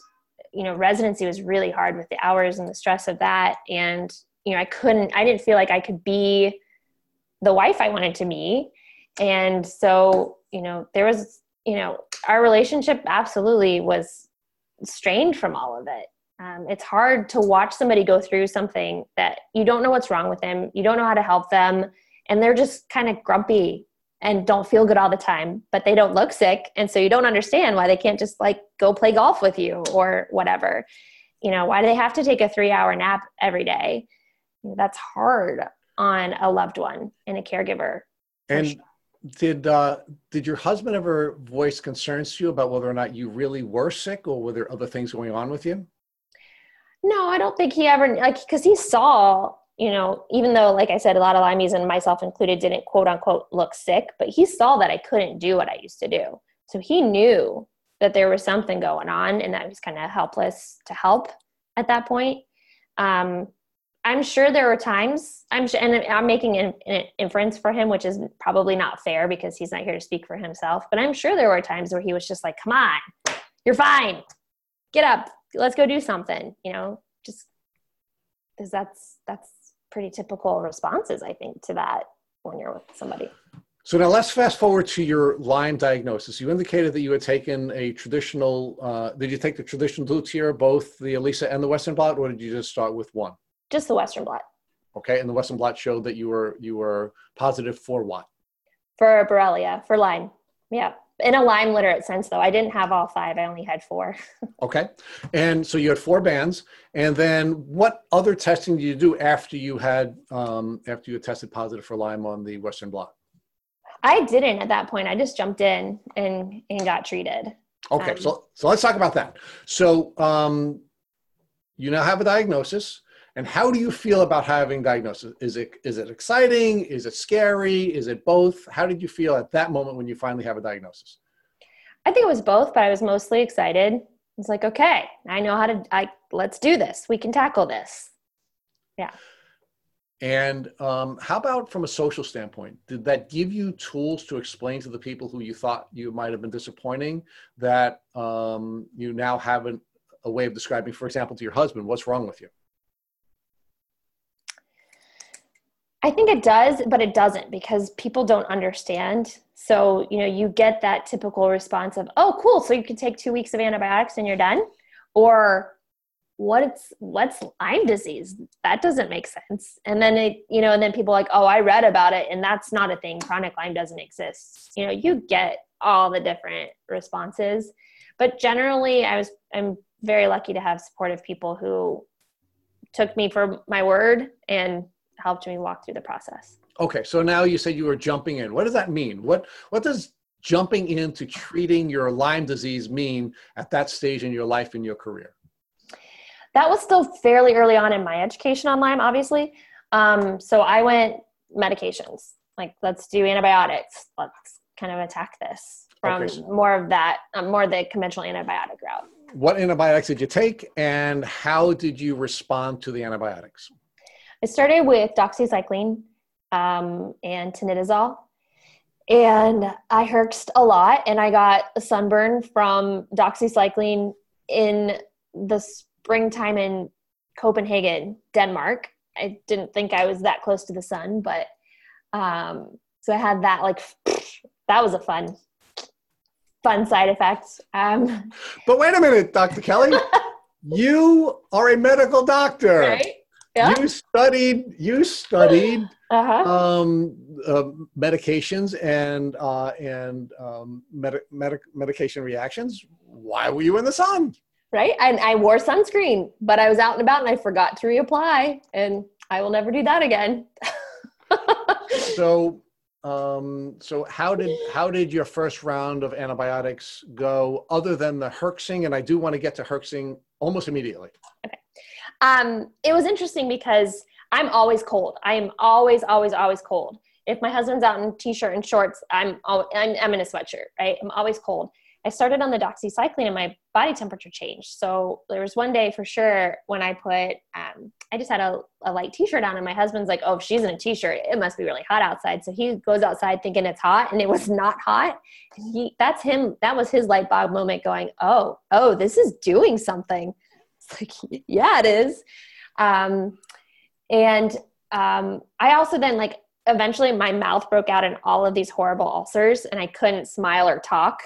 you know, residency was really hard with the hours and the stress of that. And, you know, I couldn't, I didn't feel like I could be the wife I wanted to be. And so you know there was you know our relationship absolutely was strained from all of it um, it's hard to watch somebody go through something that you don't know what's wrong with them you don't know how to help them and they're just kind of grumpy and don't feel good all the time but they don't look sick and so you don't understand why they can't just like go play golf with you or whatever. You know why do they have to take a three hour nap every day? That's hard on a loved one and a caregiver. And did uh, did your husband ever voice concerns to you about whether or not you really were sick, or were there other things going on with you? No, I don't think he ever like because he saw, you know, even though, like I said, a lot of Lymies and myself included didn't quote unquote look sick, but he saw that I couldn't do what I used to do, so he knew that there was something going on, and that I was kind of helpless to help at that point. Um, I'm sure there were times I'm sure, and I'm making an, an, inference for him, which is probably not fair because he's not here to speak for himself. But I'm sure there were times where he was just like, "Come on, you're fine. Get up. Let's go do something." You know, just because that's that's pretty typical responses, I think, to that when you're with somebody. So now let's fast forward to your Lyme diagnosis. You indicated that you had taken a traditional. Uh, did you take the traditional two tier, both the ELISA and the Western blot, or did you just start with one? Just the Western blot. Okay, and the Western blot showed that you were you were positive for what? For Borrelia, for Lyme. Yeah, in a Lyme literate sense, though. I didn't have all five. I only had four. okay, and so you had four bands, and then what other testing did you do after you had um, after you had tested positive for Lyme on the Western blot? I didn't at that point. I just jumped in and and got treated. Okay, um, so so let's talk about that. So um, you now have a diagnosis. And how do you feel about having diagnosis? Is it is it exciting? Is it scary? Is it both? How did you feel at that moment when you finally have a diagnosis? I think it was both, but I was mostly excited. it's like okay i know how to i let's do this we can tackle this yeah and um, how about from a social standpoint? Did that give you tools to explain to the people who you thought you might have been disappointing that um, you now have an, a way of describing, for example, to your husband, what's wrong with you? I think it does, but it doesn't because people don't understand. So, you know, you get that typical response of, oh, cool. So you can take two weeks of antibiotics and you're done. Or, what's what's Lyme disease? That doesn't make sense. And then it, you know, and then people like, oh, I read about it, and that's not a thing. Chronic Lyme doesn't exist. You know, you get all the different responses, but generally, I was I'm very lucky to have supportive people who took me for my word and helped me walk through the process. Okay, so now you said you were jumping in. What does that mean? What what does jumping into treating your Lyme disease mean at that stage in your life and your career? That was still fairly early on in my education on Lyme, obviously. Um, so I went medications, like let's do antibiotics. Let's kind of attack this from okay. more of that, um, more the conventional antibiotic route. What antibiotics did you take, and how did you respond to the antibiotics? I started with doxycycline um, and tinidazole. And I herxed a lot, and I got a sunburn from doxycycline in the springtime in Copenhagen, Denmark. I didn't think I was that close to the sun, but um, so I had that like that was a fun fun side effect. Um, but wait a minute, Dr. Kelly, you are a medical doctor. Right? Yeah. You studied. You studied uh-huh. um, uh, medications and uh, and um, med- med- medication reactions. Why were you in the sun? Right, and I wore sunscreen, but I was out and about and I forgot to reapply, and I will never do that again. so, um, so how did how did your first round of antibiotics go? Other than the herxing, and I do want to get to herxing almost immediately. Okay. Um, it was interesting because I'm always cold. I am always, always, always cold. If my husband's out in t-shirt and shorts, I'm, I'm, I'm in a sweatshirt, right? I'm always cold. I started on the doxycycline and my body temperature changed. So there was one day for sure when I put, um, I just had a, a light t-shirt on and my husband's like, oh, if she's in a t-shirt, it must be really hot outside. So he goes outside thinking it's hot and it was not hot. He, that's him. That was his light bulb moment going, oh, oh, this is doing something. Like, yeah, it is. Um, and um, I also then like eventually my mouth broke out in all of these horrible ulcers and I couldn't smile or talk.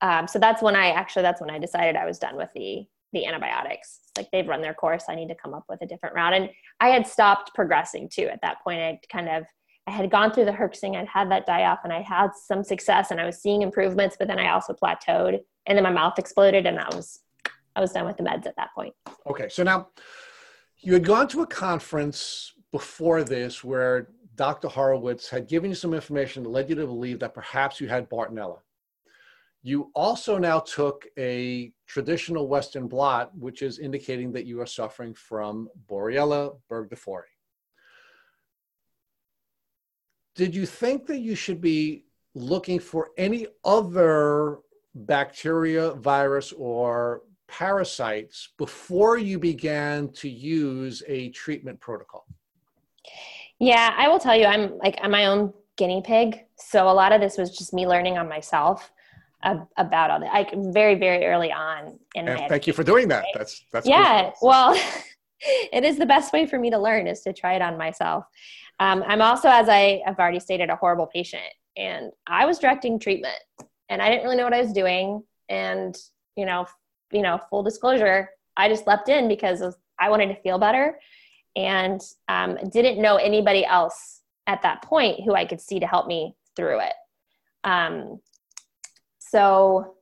Um, so that's when I actually that's when I decided I was done with the the antibiotics. like they've run their course. I need to come up with a different route. And I had stopped progressing too at that point. I kind of I had gone through the herxing. I'd had that die off and I had some success and I was seeing improvements, but then I also plateaued and then my mouth exploded and I was I was done with the meds at that point. Okay. So now you had gone to a conference before this where Dr. Horowitz had given you some information that led you to believe that perhaps you had Bartonella. You also now took a traditional Western blot, which is indicating that you are suffering from Borrelia burgdorferi. Did you think that you should be looking for any other bacteria, virus, or parasites before you began to use a treatment protocol? Yeah, I will tell you, I'm like, I'm my own guinea pig. So a lot of this was just me learning on myself about all that. Like very, very early on in and my Thank you for doing that. That's, that's, yeah. Cool. Well, it is the best way for me to learn is to try it on myself. Um, I'm also, as I have already stated, a horrible patient and I was directing treatment and I didn't really know what I was doing. And, you know, you know, full disclosure, I just leapt in because I wanted to feel better and um, didn't know anybody else at that point who I could see to help me through it. Um, so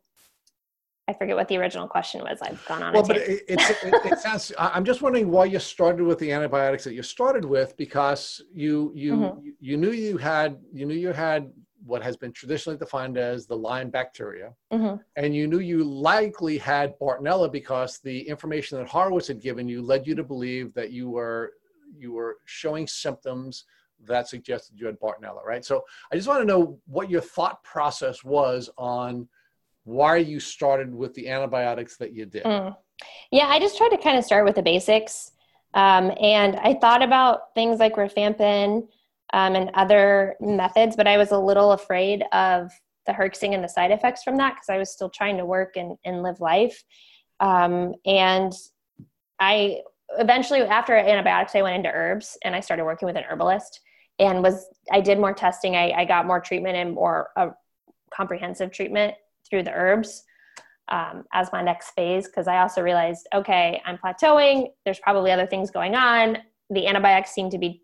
I forget what the original question was. I've gone on. Well, but it, it, it, it, sounds. I'm just wondering why you started with the antibiotics that you started with because you you mm-hmm. you knew you had you knew you had what has been traditionally defined as the Lyme bacteria. Mm-hmm. And you knew you likely had Bartonella because the information that Horowitz had given you led you to believe that you were you were showing symptoms that suggested you had Bartonella, right? So I just want to know what your thought process was on why you started with the antibiotics that you did. Mm. Yeah, I just tried to kind of start with the basics. Um, and I thought about things like rifampin um, and other methods, but I was a little afraid of the herxing and the side effects from that because I was still trying to work and, and live life. Um, and I eventually, after antibiotics, I went into herbs and I started working with an herbalist and was I did more testing. I, I got more treatment and more uh, comprehensive treatment through the herbs um, as my next phase because I also realized, okay, I'm plateauing. There's probably other things going on. The antibiotics seem to be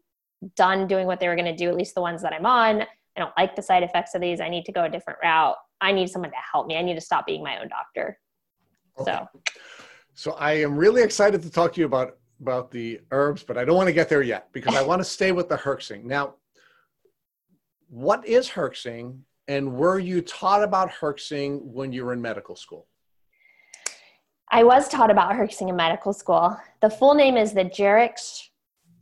done doing what they were going to do, at least the ones that I'm on. I don't like the side effects of these. I need to go a different route. I need someone to help me. I need to stop being my own doctor. Okay. So, so I am really excited to talk to you about about the herbs, but I don't want to get there yet because I want to stay with the herxing. Now, what is herxing, and were you taught about herxing when you were in medical school? I was taught about herxing in medical school. The full name is the Jarisch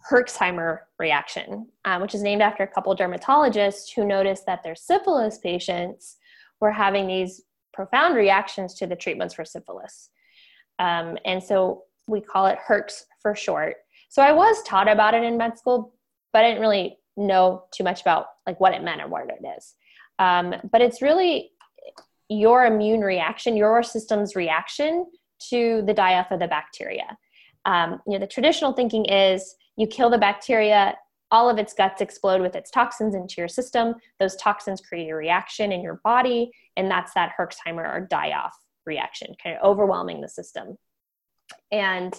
Herxheimer reaction, um, which is named after a couple dermatologists who noticed that their syphilis patients were having these profound reactions to the treatments for syphilis. Um, and so we call it HERX for short. So I was taught about it in med school, but I didn't really know too much about like what it meant or what it is. Um, but it's really your immune reaction, your system's reaction to the die-off of the bacteria. Um, you know, the traditional thinking is you kill the bacteria, all of its guts explode with its toxins into your system. Those toxins create a reaction in your body, and that's that Herxheimer or die off reaction, kind of overwhelming the system. And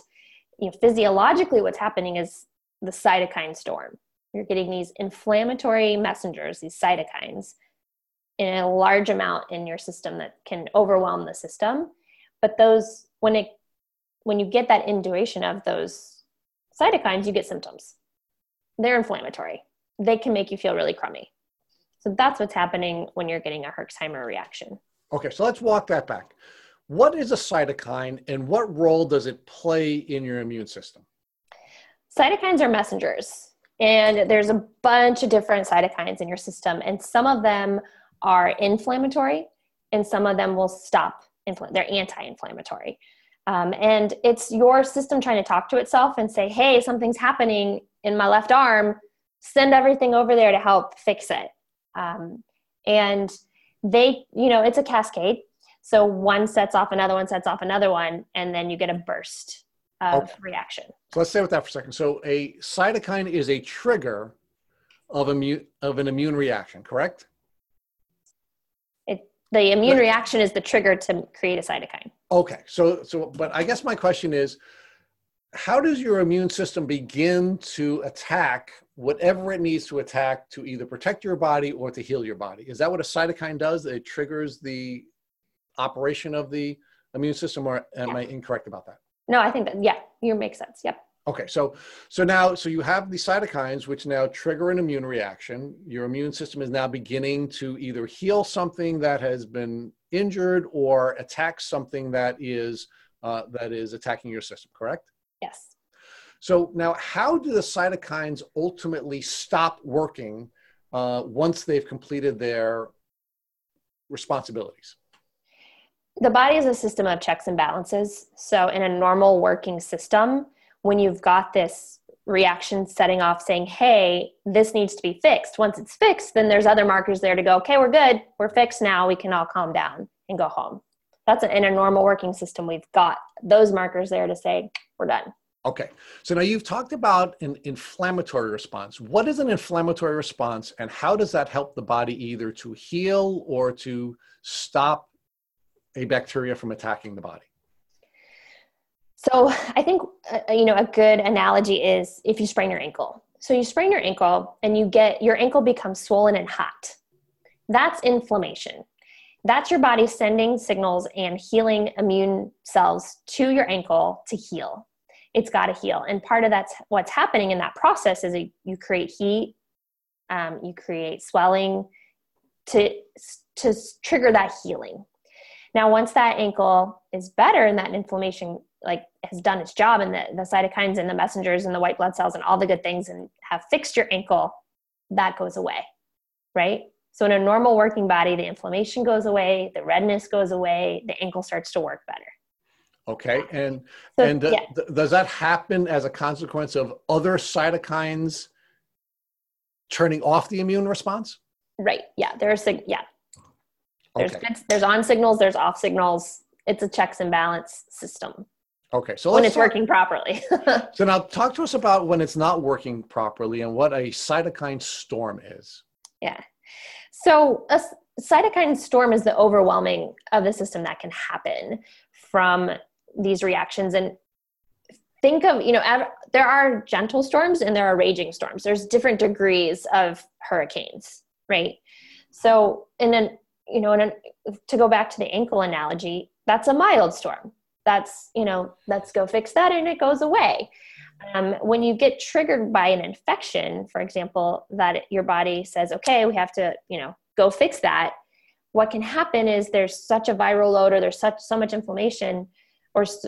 you know, physiologically, what's happening is the cytokine storm. You're getting these inflammatory messengers, these cytokines, in a large amount in your system that can overwhelm the system. But those, when it, when you get that induation of those cytokines, you get symptoms. They're inflammatory. They can make you feel really crummy. So that's what's happening when you're getting a Herxheimer reaction. Okay, so let's walk that back. What is a cytokine and what role does it play in your immune system? Cytokines are messengers, and there's a bunch of different cytokines in your system, and some of them are inflammatory, and some of them will stop. They're anti-inflammatory. Um, and it's your system trying to talk to itself and say, hey, something's happening in my left arm. Send everything over there to help fix it. Um, and they, you know, it's a cascade. So one sets off another one, sets off another one, and then you get a burst of okay. reaction. So let's stay with that for a second. So a cytokine is a trigger of immune of an immune reaction, correct? The immune reaction is the trigger to create a cytokine. Okay, so so but I guess my question is, how does your immune system begin to attack whatever it needs to attack to either protect your body or to heal your body? Is that what a cytokine does? It triggers the operation of the immune system, or am yeah. I incorrect about that? No, I think that yeah, you make sense. Yep. Okay, so so now so you have the cytokines which now trigger an immune reaction. Your immune system is now beginning to either heal something that has been injured or attack something that is uh, that is attacking your system. Correct? Yes. So now, how do the cytokines ultimately stop working uh, once they've completed their responsibilities? The body is a system of checks and balances. So, in a normal working system when you've got this reaction setting off saying, hey, this needs to be fixed. Once it's fixed, then there's other markers there to go, okay, we're good. We're fixed now. We can all calm down and go home. That's a, in a normal working system. We've got those markers there to say, we're done. Okay. So now you've talked about an inflammatory response. What is an inflammatory response and how does that help the body either to heal or to stop a bacteria from attacking the body? So I think uh, you know a good analogy is if you sprain your ankle. So you sprain your ankle and you get your ankle becomes swollen and hot. That's inflammation. That's your body sending signals and healing immune cells to your ankle to heal. It's got to heal, and part of that's what's happening in that process is you create heat, um, you create swelling to to trigger that healing. Now, once that ankle is better and that inflammation like has done its job and the, the cytokines and the messengers and the white blood cells and all the good things and have fixed your ankle, that goes away, right? So in a normal working body, the inflammation goes away, the redness goes away, the ankle starts to work better. Okay, and So, and yeah. th- does that happen as a consequence of other cytokines turning off the immune response? Right. Yeah. There's sig- yeah. There's Okay. good, there's on signals, there's off signals. It's a checks and balance system Okay. So when it's talk- working properly. So now talk to us about when it's not working properly and what a cytokine storm is. yeah. So a cytokine storm is the overwhelming of the system that can happen from these reactions and think of you know there are gentle storms and there are raging storms there's different degrees of hurricanes right so and then you know and to go back to the ankle analogy that's a mild storm that's you know let's go fix that and it goes away. Um, when you get triggered by an infection for example that your body says okay we have to you know go fix that what can happen is there's such a viral load or there's such so much inflammation or s-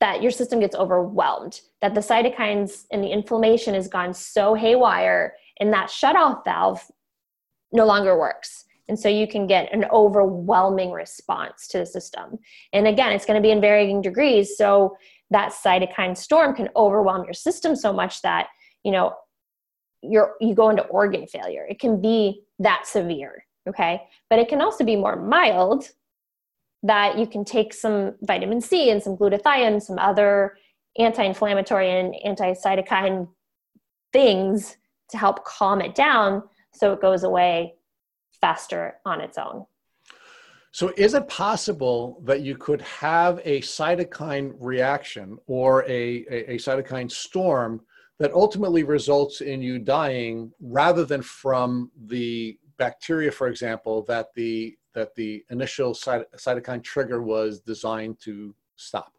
that your system gets overwhelmed that the cytokines and the inflammation has gone so haywire and that shutoff valve no longer works and so you can get an overwhelming response to the system. And again it's going to be in varying degrees. So that cytokine storm can overwhelm your system so much that you know you're you go into organ failure. It can be that severe okay? But it can also be more mild that you can take some vitamin C and some glutathione, some other anti-inflammatory and anti-cytokine things to help calm it down so it goes away faster on its own. So is it possible that you could have a cytokine reaction or a, a, a cytokine storm that ultimately results in you dying rather than from the bacteria, for example, that the that the initial cyt- cytokine trigger was designed to stop?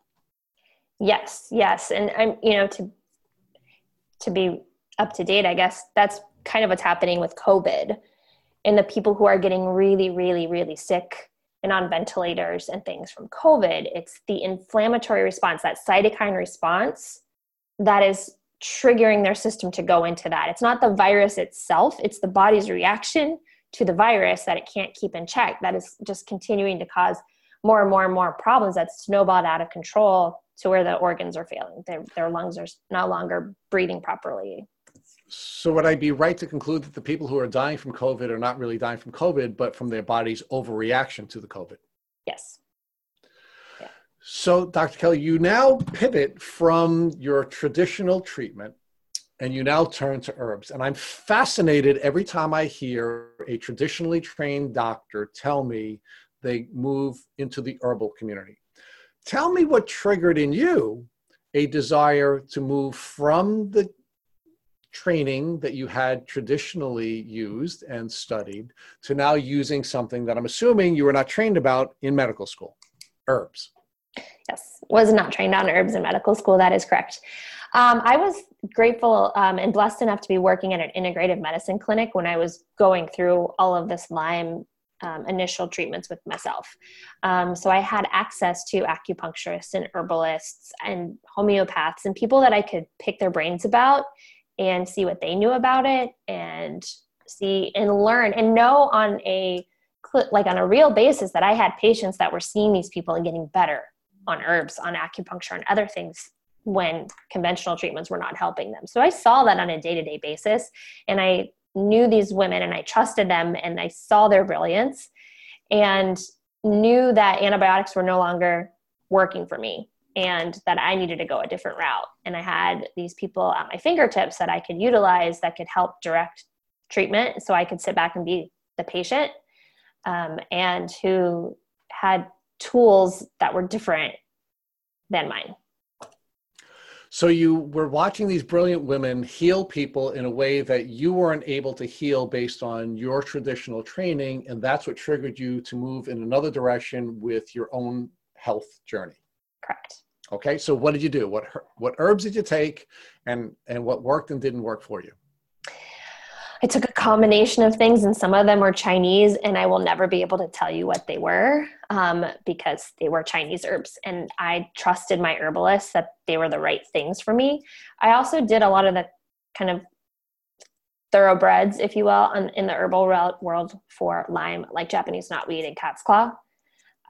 Yes, yes, and I'm you know to to be up to date, I guess that's kind of what's happening with COVID and the people who are getting really, really, really sick and on ventilators and things from COVID. It's the inflammatory response, that cytokine response, that is triggering their system to go into that. It's not the virus itself, it's the body's reaction to the virus that it can't keep in check that is just continuing to cause more and more and more problems that snowballed out of control to where the organs are failing. Their, their lungs are no longer breathing properly. So would I be right to conclude that the people who are dying from COVID are not really dying from COVID, but from their body's overreaction to the COVID? Yes. So, Dr. Kelly, you now pivot from your traditional treatment and you now turn to herbs. And I'm fascinated every time I hear a traditionally trained doctor tell me they move into the herbal community. Tell me what triggered in you a desire to move from the training that you had traditionally used and studied to now using something that I'm assuming you were not trained about in medical school herbs. Yes, was not trained on herbs in medical school. That is correct. Um, I was grateful um, and blessed enough to be working at an integrative medicine clinic when I was going through all of this Lyme um, initial treatments with myself. Um, so I had access to acupuncturists and herbalists and homeopaths and people that I could pick their brains about and see what they knew about it and see and learn and know on a like on a real basis that I had patients that were seeing these people and getting better on herbs, on acupuncture, and other things when conventional treatments were not helping them. So I saw that on a day to day basis, and I knew these women and I trusted them and I saw their brilliance and knew that antibiotics were no longer working for me and that I needed to go a different route. And I had these people at my fingertips that I could utilize that could help direct treatment so I could sit back and be the patient um, and who had tools that were different than mine. So you were watching these brilliant women heal people in a way that you weren't able to heal based on your traditional training, and that's what triggered you to move in another direction with your own health journey. Correct. Okay, so what did you do? What what herbs did you take, and and what worked and didn't work for you? I took a combination of things, and some of them were Chinese, and I will never be able to tell you what they were um, because they were Chinese herbs. And I trusted my herbalists that they were the right things for me. I also did a lot of the kind of thoroughbreds, if you will, in, in the herbal world for Lyme, like Japanese knotweed and cat's claw.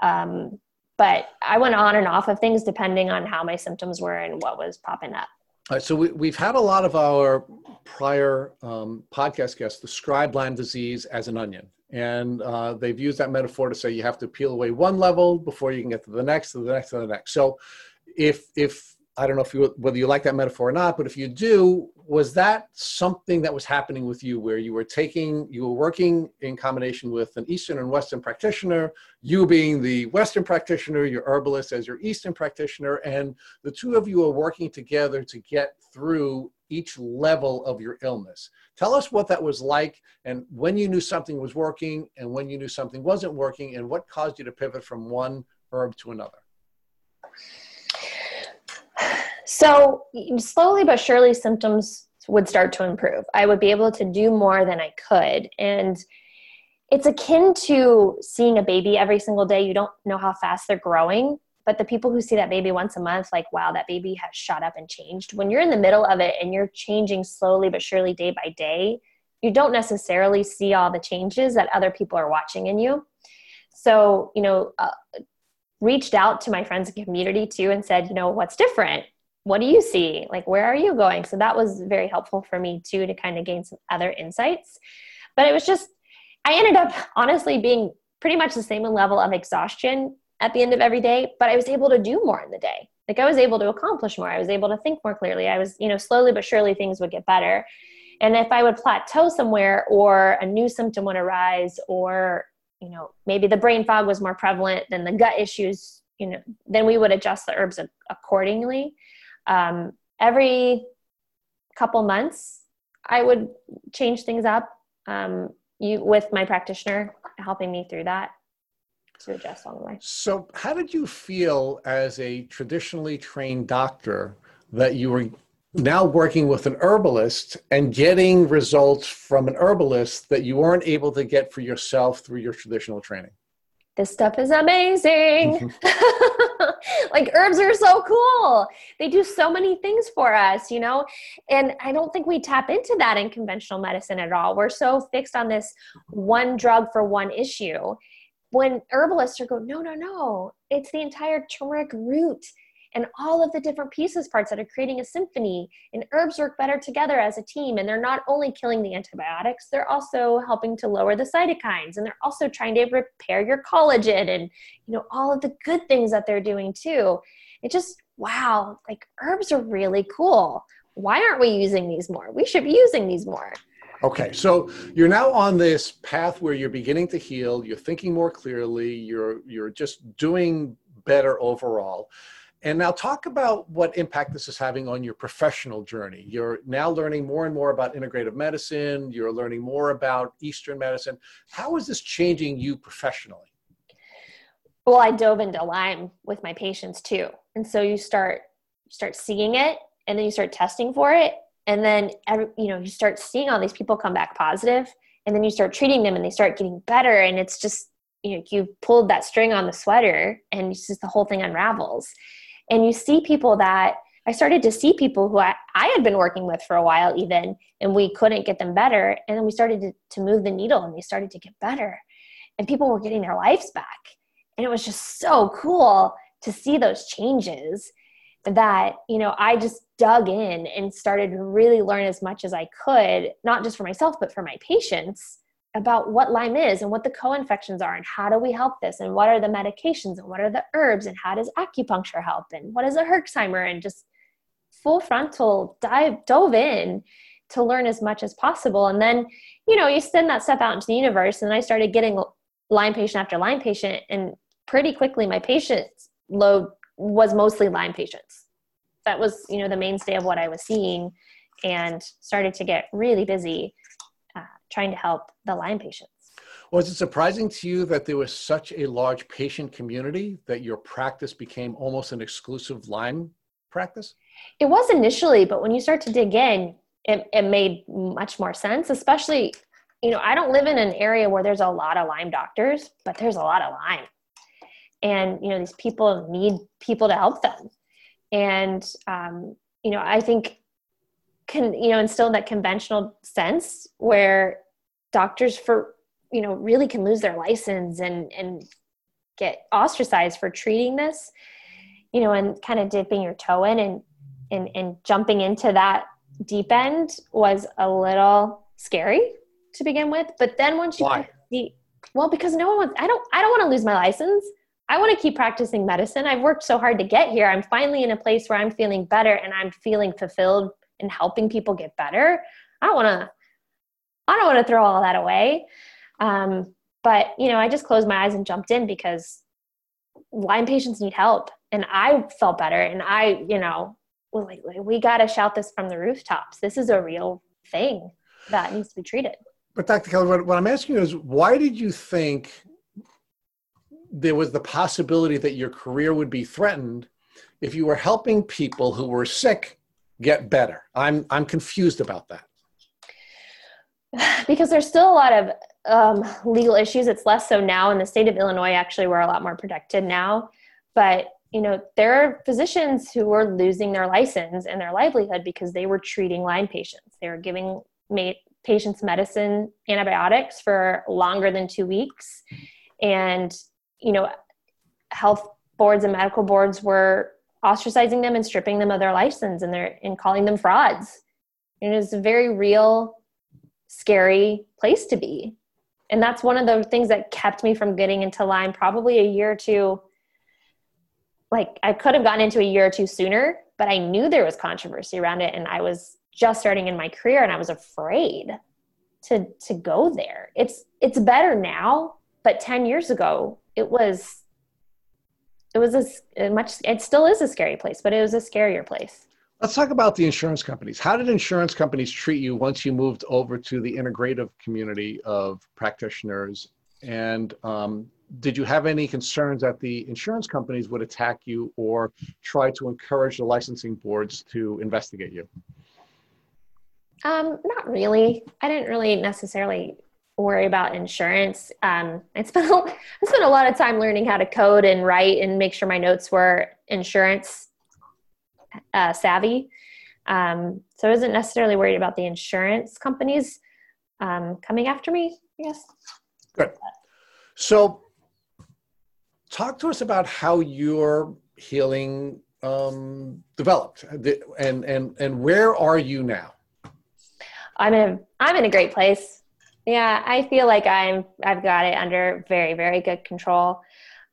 Um, but I went on and off of things depending on how my symptoms were and what was popping up. All right, so we, have had a lot of our prior um, podcast guests describe Lyme disease as an onion. And uh, they've used that metaphor to say you have to peel away one level before you can get to the next, to the next, to the next. So if, if I don't know if you, whether you like that metaphor or not, but if you do, was that something that was happening with you where you were taking, you were working in combination with an Eastern and Western practitioner, you being the Western practitioner, your herbalist as your Eastern practitioner, and the two of you are working together to get through each level of your illness. Tell us what that was like and when you knew something was working and when you knew something wasn't working and what caused you to pivot from one herb to another. So slowly but surely, symptoms would start to improve. I would be able to do more than I could. And it's akin to seeing a baby every single day. You don't know how fast they're growing, but the people who see that baby once a month, like, wow, that baby has shot up and changed. When you're in the middle of it and you're changing slowly but surely day by day, you don't necessarily see all the changes that other people are watching in you. So, you know, uh, reached out to my friends and community too and said, you know, what's different? What do you see? Like, where are you going? So that was very helpful for me too to kind of gain some other insights. But it was just, I ended up honestly being pretty much the same level of exhaustion at the end of every day, but I was able to do more in the day. Like, I was able to accomplish more. I was able to think more clearly. I was, you know, slowly but surely things would get better. And if I would plateau somewhere or a new symptom would arise or, you know, maybe the brain fog was more prevalent than the gut issues, you know, then we would adjust the herbs accordingly um, every couple months i would change things up um, you with my practitioner helping me through that to adjust along the way. So how did you feel as a traditionally trained doctor that you were now working with an herbalist and getting results from an herbalist that you weren't able to get for yourself through your traditional training? This stuff is amazing. like herbs are so cool. They do so many things for us, you know? And I don't think we tap into that in conventional medicine at all. We're so fixed on this one drug for one issue. When herbalists are going, no, no, no, it's the entire turmeric root and all of the different pieces parts that are creating a symphony and herbs work better together as a team and they're not only killing the antibiotics they're also helping to lower the cytokines and they're also trying to repair your collagen and you know all of the good things that they're doing too. It just wow like herbs are really cool. Why aren't we using these more? We should be using these more. Okay, so you're now on this path where you're beginning to heal, you're thinking more clearly, you're you're just doing better overall. And now talk about what impact this is having on your professional journey. You're now learning more and more about integrative medicine. You're learning more about Eastern medicine. How is this changing you professionally? Well, I dove into Lyme with my patients too. And so you start you start seeing it and then you start testing for it and then every, you know you start seeing all these people come back positive and then you start treating them and they start getting better and it's just you know you pulled that string on the sweater and it's just the whole thing unravels and you see people that I started to see people who I, I had been working with for a while, even, and we couldn't get them better. And then we started to, to move the needle and they started to get better. And people were getting their lives back. And it was just so cool to see those changes that, you know, I just dug in and started to really learn as much as I could, not just for myself, but for my patients about what Lyme is and what the co-infections are and how do we help this and what are the medications and what are the herbs and how does acupuncture help and what is a Herxheimer and just full frontal dive dove in to learn as much as possible. And then you know you send that stuff out into the universe and I started getting Lyme patient after Lyme patient and pretty quickly my patient load was mostly Lyme patients. That was you know the mainstay of what I was seeing and started to get really busy trying to help the Lyme patients. Was it surprising to you that there was such a large patient community that your practice became almost an exclusive Lyme practice? It was initially, but when you start to dig in, it, it made much more sense, especially, you know, I don't live in an area where there's a lot of Lyme doctors, but there's a lot of Lyme. And, you know, these people need people to help them. And, um, you know, I think can you know instill that conventional sense where doctors for you know really can lose their license and and get ostracized for treating this you know and kind of dipping your toe in and and and jumping into that deep end was a little scary to begin with. But then once you Why? see well because no one wants i don't i don't want to lose my license. I want to keep practicing medicine. I've worked so hard to get here. I'm finally in a place where i'm feeling better and i'm feeling fulfilled in helping people get better i don't want to i don't want to throw all that away. Um, but you know i just closed my eyes and jumped in because lyme patients need help. And i felt better. And i you know we got to shout this from the rooftops. This is a real thing that needs to be treated. But Dr. Kelly, what, what I'm asking you is why did you think there was the possibility that your career would be threatened if you were helping people who were sick get better? I'm I'm confused about that. because there's still a lot of um, legal issues. It's less so now in the state of Illinois. Actually, we're a lot more protected now. But you know, there are physicians who were losing their license and their livelihood because they were treating Lyme patients. They were giving ma- patients medicine, antibiotics for longer than two weeks, and you know, health boards and medical boards were ostracizing them and stripping them of their license and they're and calling them frauds. And it is a very real scary place to be. And that's one of the things that kept me from getting into Lyme probably a year or two. Like I could have gotten into a year or two sooner, but I knew there was controversy around it and I was just starting in my career and I was afraid to to go there. It's it's better now, but 10 years ago it was it was a, a much it still is a scary place, but it was a scarier place. Let's talk about the insurance companies. How did insurance companies treat you once you moved over to the integrative community of practitioners? And um, did you have any concerns that the insurance companies would attack you or try to encourage the licensing boards to investigate you? Um, not really. I didn't really necessarily worry about insurance. Um, I spent I spent a lot of time learning how to code and write and make sure my notes were insurance uh, savvy. Um, so I wasn't necessarily worried about the insurance companies um, coming after me. I guess. Good. So, talk to us about how your healing um, developed, and and and where are you now? I'm in a, I'm in a great place. Yeah, I feel like I'm I've got it under very very good control.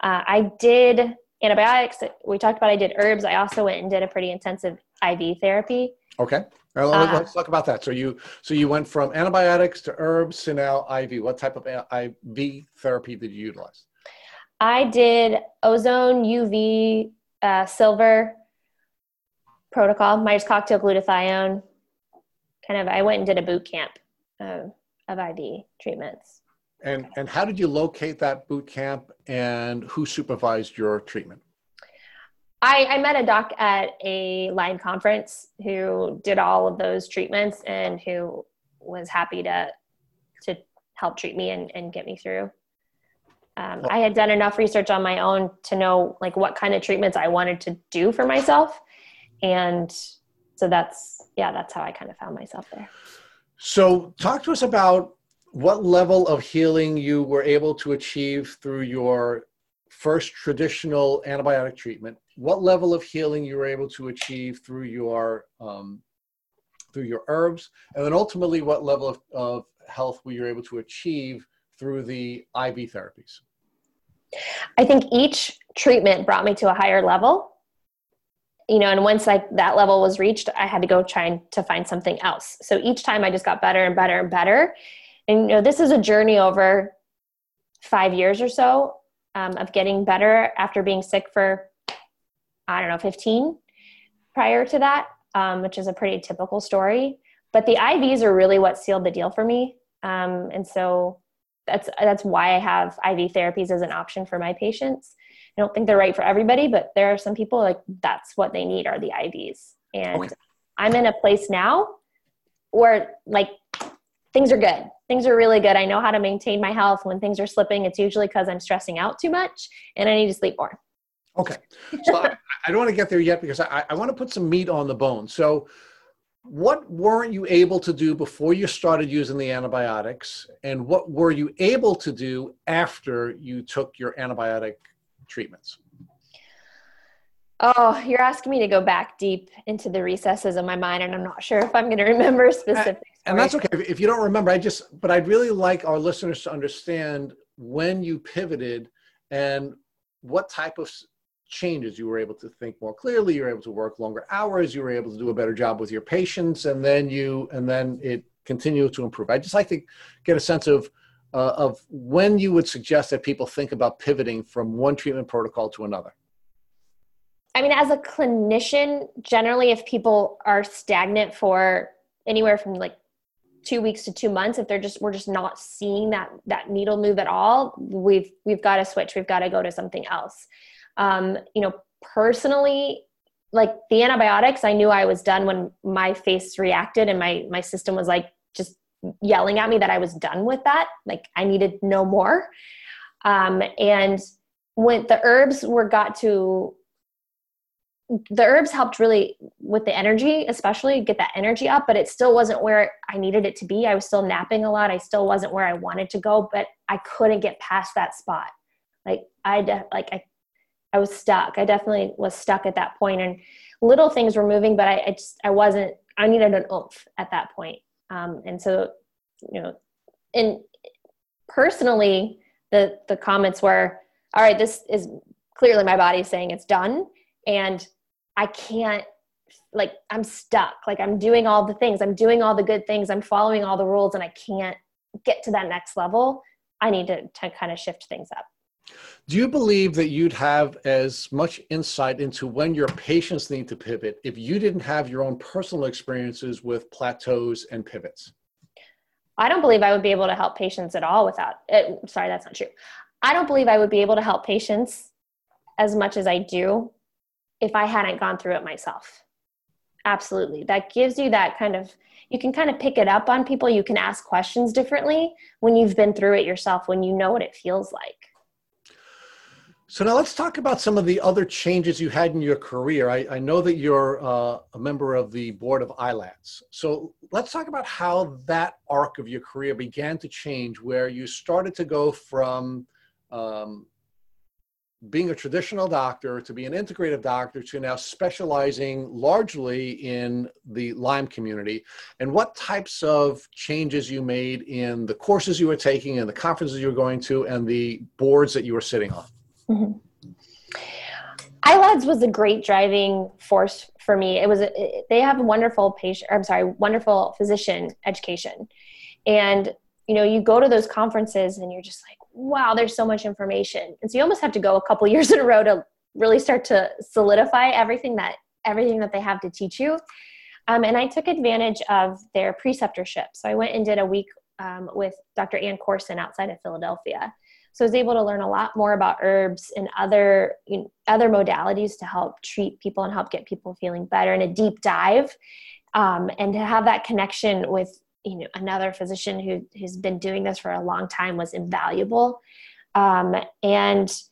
Uh, I did antibiotics. We talked about I did herbs. I also went and did a pretty intensive IV therapy. Okay. Right, let's uh, talk about that. So you so you went from antibiotics to herbs to now IV. What type of IV therapy did you utilize? I did ozone, UV, uh, silver protocol, Myers cocktail glutathione. Kind of, I went and did a boot camp of IV treatments. And and how did you locate that boot camp, and who supervised your treatment? I, I, met a doc at a Lyme conference who did all of those treatments and who was happy to to help treat me and, and get me through. Um, I had done enough research on my own to know like what kind of treatments I wanted to do for myself, and so that's yeah, that's how I kind of found myself there. So, talk to us about what level of healing you were able to achieve through your first traditional antibiotic treatment. What level of healing you were able to achieve through your um, through your herbs and then ultimately what level of, of health were you able to achieve through the iv therapies? I think each treatment brought me to a higher level you know and once like that level was reached i had to go trying to find something else so each time i just got better and better and better and you know this is a journey over five years or so um, of getting better after being sick for I don't know, 15 prior to that, um, which is a pretty typical story. But the IVs are really what sealed the deal for me. Um, and so that's, that's why I have IV therapies as an option for my patients. I don't think they're right for everybody, but there are some people like that's what they need are the IVs. And okay. I'm in a place now where like things are good. Things are really good. I know how to maintain my health. When things are slipping, it's usually because I'm stressing out too much and I need to sleep more. Okay. So I, I, don't want to get there yet because I, I want to put some meat on the bone. So what weren't you able to do before you started using the antibiotics and what were you able to do after you took your antibiotic treatments. Oh you're asking me to go back deep into the recesses of my mind and i'm not sure if i'm going to remember uh, specifics and that's okay. If you don't remember i just but i'd really like our listeners to understand when you pivoted and what type of changes you were able to think more clearly you were able to work longer hours you were able to do a better job with your patients and then you and then it continued to improve. I just like to get a sense of uh, of when you would suggest that people think about pivoting from one treatment protocol to another? I mean as a clinician generally if people are stagnant for anywhere from like two weeks to two months if they're just we're just not seeing that that needle move at all we've we've got to switch. We've got to go to something else. Um, you know, personally, like the antibiotics, I knew I was done when my face reacted and my my system was like yelling at me that I was done with that. Like I needed no more. Um, and when the herbs were got to the herbs helped really with the energy especially get that energy up but it still wasn't where i needed it to be i was still napping a lot i still wasn't where i wanted to go but i couldn't get past that spot like i de- like i I was stuck. I definitely was stuck at that point, and little things were moving, but I, I just I wasn't. I needed an oomph at that point. Um, and so, you know, and personally, the the comments were, "All right, this is clearly my body saying it's done, and I can't." Like I'm stuck. Like I'm doing all the things. I'm doing all the good things. I'm following all the rules, and I can't get to that next level. I need to, to kind of shift things up. Do you believe that you'd have as much insight into when your patients need to pivot if you didn't have your own personal experiences with plateaus and pivots? I don't believe I would be able to help patients at all without it. Sorry, that's not true. I don't believe I would be able to help patients as much as I do if I hadn't gone through it myself. Absolutely. That gives you that kind of, you can kind of pick it up on people. You can ask questions differently when you've been through it yourself, when you know what it feels like. So now let's talk about some of the other changes you had in your career. I, I know that you're uh, a member of the board of ILADS. So let's talk about how that arc of your career began to change, where you started to go from um, being a traditional doctor to be an integrative doctor to now specializing largely in the Lyme community, and what types of changes you made in the courses you were taking and the conferences you were going to and the boards that you were sitting on. Mm-hmm. ILADS was a great driving force for me. It was a, it, they have a wonderful patient. I'm sorry, wonderful physician education, and you know you go to those conferences and you're just like, wow, there's so much information, and so you almost have to go a couple years in a row to really start to solidify everything that everything that they have to teach you. Um, and I took advantage of their preceptorship. So I went and did a week um, with Dr. Ann Corson outside of Philadelphia so I was able to learn a lot more about herbs and other you know, other modalities to help treat people and help get people feeling better in a deep dive, um, and to have that connection with you know another physician who who's been doing this for a long time was invaluable, um, and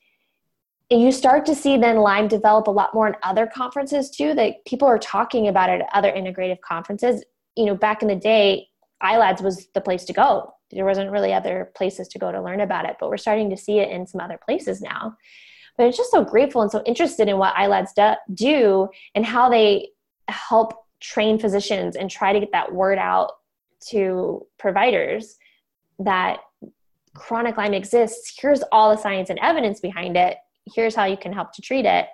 you start to see then Lyme develop a lot more in other conferences too. That people are talking about it at other integrative conferences. You know, back in the day, ILADS was the place to go. There wasn't really other places to go to learn about it but we're starting to see it in some other places now. But it's just so grateful and so interested in what ilads do and how they help train physicians and try to get that word out to providers that chronic lyme exists. Here's all the science and evidence behind it. Here's how you can help to treat it.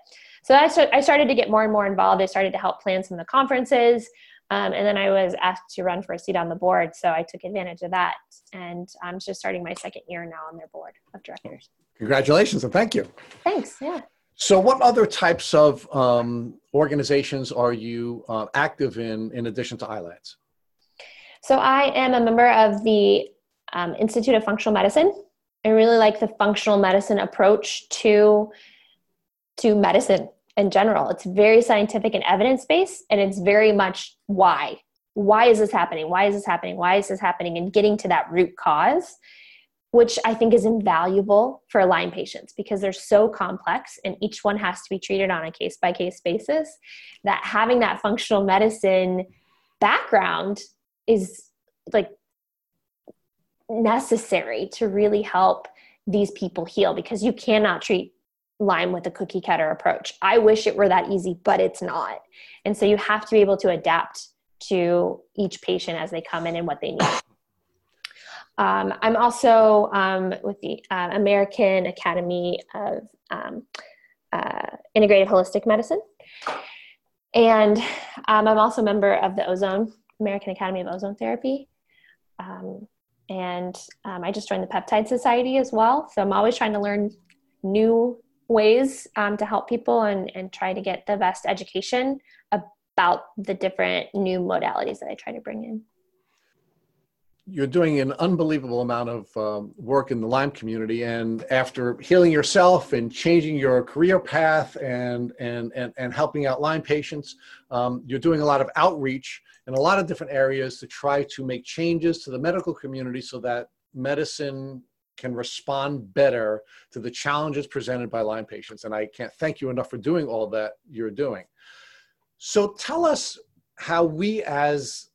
So I, I started to get more and more involved. I started to help plan some of the conferences um, and then I was asked to run for a seat on the board, so I took advantage of that. And I'm just starting my second year now on their board of directors. Congratulations and thank you. Thanks. Yeah. So, what other types of um, organizations are you uh, active in, in addition to ILADS? So, I am a member of the um, Institute of Functional Medicine. I really like the functional medicine approach to to medicine in general. It's very scientific and evidence based, and it's very much why. Why is this happening? Why is this happening? Why is this happening? And getting to that root cause, which I think is invaluable for Lyme patients because they're so complex and each one has to be treated on a case by case basis. That having that functional medicine background is like necessary to really help these people heal because you cannot treat Lyme with a cookie cutter approach. I wish it were that easy, but it's not. And so you have to be able to adapt to each patient as they come in and what they need. Um, I'm also um, with the uh, American Academy of um, uh, Integrative Holistic Medicine. And um, I'm also a member of the Ozone, American Academy of Ozone Therapy. Um, and um, I just joined the Peptide Society as well. So I'm always trying to learn new ways um, to help people and, and try to get the best education about the different new modalities that I try to bring in. You're doing an unbelievable amount of um, work in the Lyme community, and after healing yourself and changing your career path and and and, and helping out Lyme patients, um, you're doing a lot of outreach in a lot of different areas to try to make changes to the medical community so that medicine can respond better to the challenges presented by Lyme patients. And I can't thank you enough for doing all that you're doing. So tell us how we as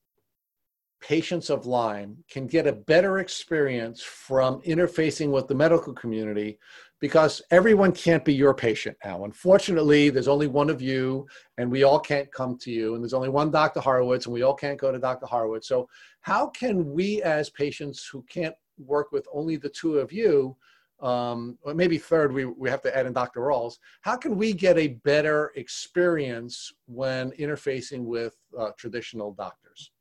patients of Lyme can get a better experience from interfacing with the medical community because everyone can't be your patient now. Unfortunately, there's only one of you, and we all can't come to you. And there's only one Dr. Horowitz, and we all can't go to Dr. Horowitz. So, how can we, as patients who can't work with only the two of you, um, or maybe third, we, we have to add in Dr. Rawls. How can we get a better experience when interfacing with uh, traditional doctors?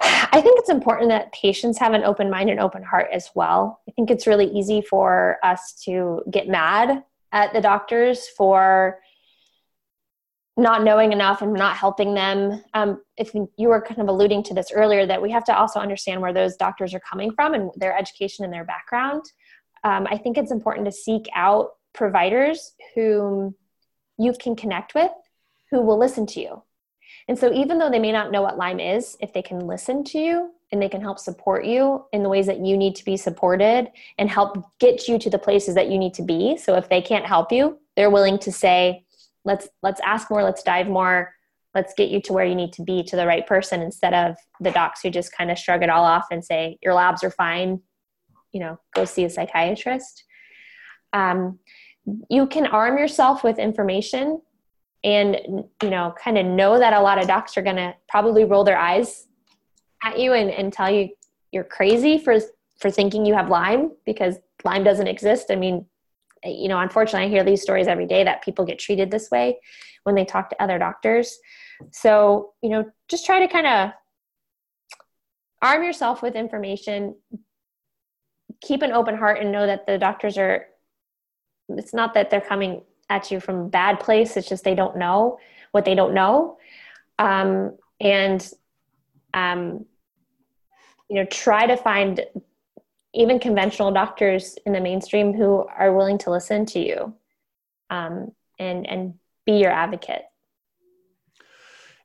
I think it's important that patients have an open mind and open heart as well. I think it's really easy for us to get mad at the doctors for not knowing enough and not helping them. Um, if you were kind of alluding to this earlier, that we have to also understand where those doctors are coming from and their education and their background. Um, I think it's important to seek out providers whom you can connect with, who will listen to you. And so, even though they may not know what Lyme is, if they can listen to you and they can help support you in the ways that you need to be supported and help get you to the places that you need to be. So, if they can't help you, they're willing to say, let's let's ask more let's dive more let's get you to where you need to be to the right person instead of the docs who just kind of shrug it all off and say your labs are fine you know go see a psychiatrist. Um, you can arm yourself with information and you know kind of know that a lot of docs are going to probably roll their eyes at you and, and tell you you're crazy for for thinking you have lyme because lyme doesn't exist. I mean you know, unfortunately, I hear these stories every day that people get treated this way when they talk to other doctors. So, you know, just try to kind of arm yourself with information, keep an open heart, and know that the doctors are, it's not that they're coming at you from a bad place, it's just they don't know what they don't know. Um, and, um, you know, try to find even conventional doctors in the mainstream who are willing to listen to you um, and and be your advocate.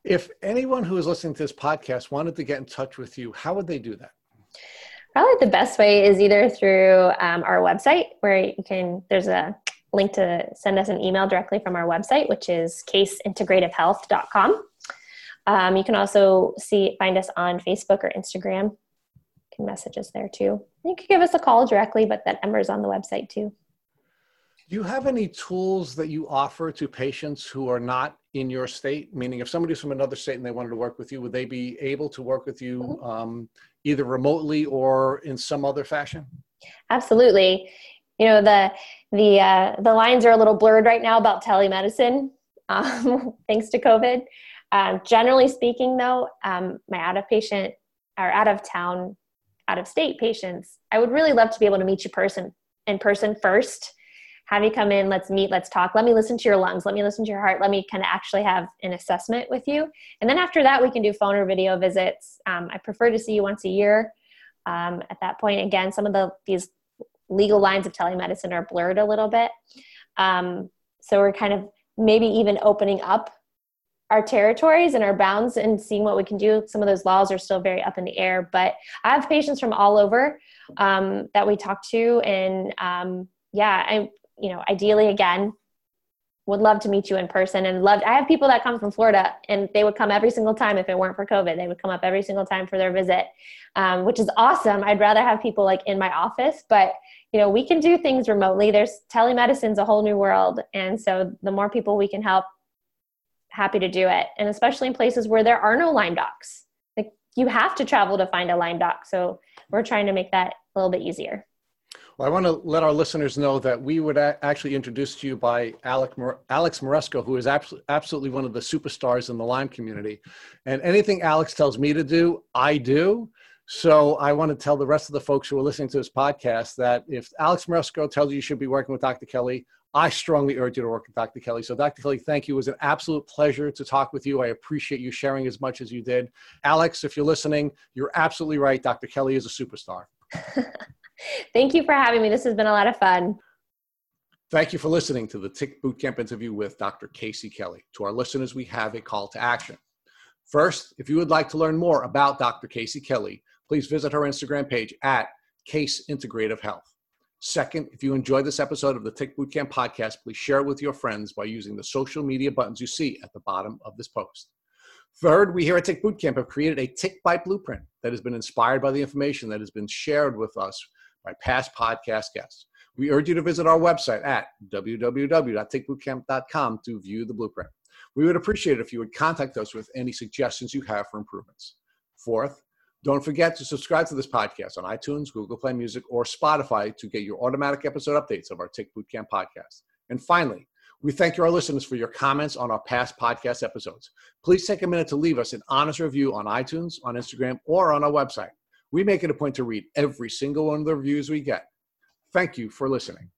If anyone who is listening to this podcast wanted to get in touch with you how would they do that? Probably the best way is either through um, our website where you can there's a link to send us an email directly from our website which is caseintegrativehealth.com um, you can also see find us on facebook or instagram can message us there too. You can give us a call directly, but that number is on the website too. Do you have any tools that you offer to patients who are not in your state? Meaning, if somebody's from another state and they wanted to work with you, would they be able to work with you mm-hmm. um, either remotely or in some other fashion? Absolutely. You know the the uh, the lines are a little blurred right now about telemedicine, um, thanks to COVID. Um, generally speaking, though, um, my out of patient or out of town out of state patients, I would really love to be able to meet you person in person first. Have you come in, let's meet, let's talk. Let me listen to your lungs, let me listen to your heart, let me kind of actually have an assessment with you. And then after that, we can do phone or video visits. Um, I prefer to see you once a year. Um, at that point, again, some of the these legal lines of telemedicine are blurred a little bit. Um, so we're kind of maybe even opening up our territories and our bounds and seeing what we can do. Some of those laws are still very up in the air, but I have patients from all over um, that we talk to, and um, yeah, I you know ideally again would love to meet you in person and loved i have people that come from florida and they would come every single time if it weren't for covid. They would come up every single time for their visit um, which is awesome. I'd rather have people like in my office but you know we can do things remotely. There's telemedicine's a whole new world. And so the more people we can help happy to do it and especially in places where there are no lyme docs like you have to travel to find a lyme doc so we're trying to make that a little bit easier well, I want to let our listeners know that we would actually introduce to you by Alex, Alex Moresco, who is absolutely one of the superstars in the Lyme community. And anything Alex tells me to do, I do. So I want to tell the rest of the folks who are listening to this podcast that if Alex Moresco tells you you should be working with Dr. Kelly, I strongly urge you to work with Dr. Kelly. So, Dr. Kelly, thank you. It was an absolute pleasure to talk with you. I appreciate you sharing as much as you did. Alex, if you're listening, you're absolutely right. Dr. Kelly is a superstar. Thank you for having me. This has been a lot of fun. Thank you for listening to the Tick Bootcamp interview with Dr. Casey Kelly. To our listeners, we have a call to action. First, if you would like to learn more about Dr. Casey Kelly, please visit her Instagram page at Case Integrative Health. Second, if you enjoyed this episode of the Tick Bootcamp podcast, please share it with your friends by using the social media buttons you see at the bottom of this post. Third, we here at Tick Bootcamp have created a Tick Bite blueprint that has been inspired by the information that has been shared with us by past podcast guests. We urge you to visit our website at www.tickbootcamp.com to view the blueprint. We would appreciate it if you would contact us with any suggestions you have for improvements. Fourth, don't forget to subscribe to this podcast on iTunes, Google Play Music, or Spotify to get your automatic episode updates of our Tick Bootcamp podcast. And finally, we thank our listeners for your comments on our past podcast episodes. Please take a minute to leave us an honest review on iTunes, on Instagram, or on our website. We make it a point to read every single one of the reviews we get. Thank you for listening.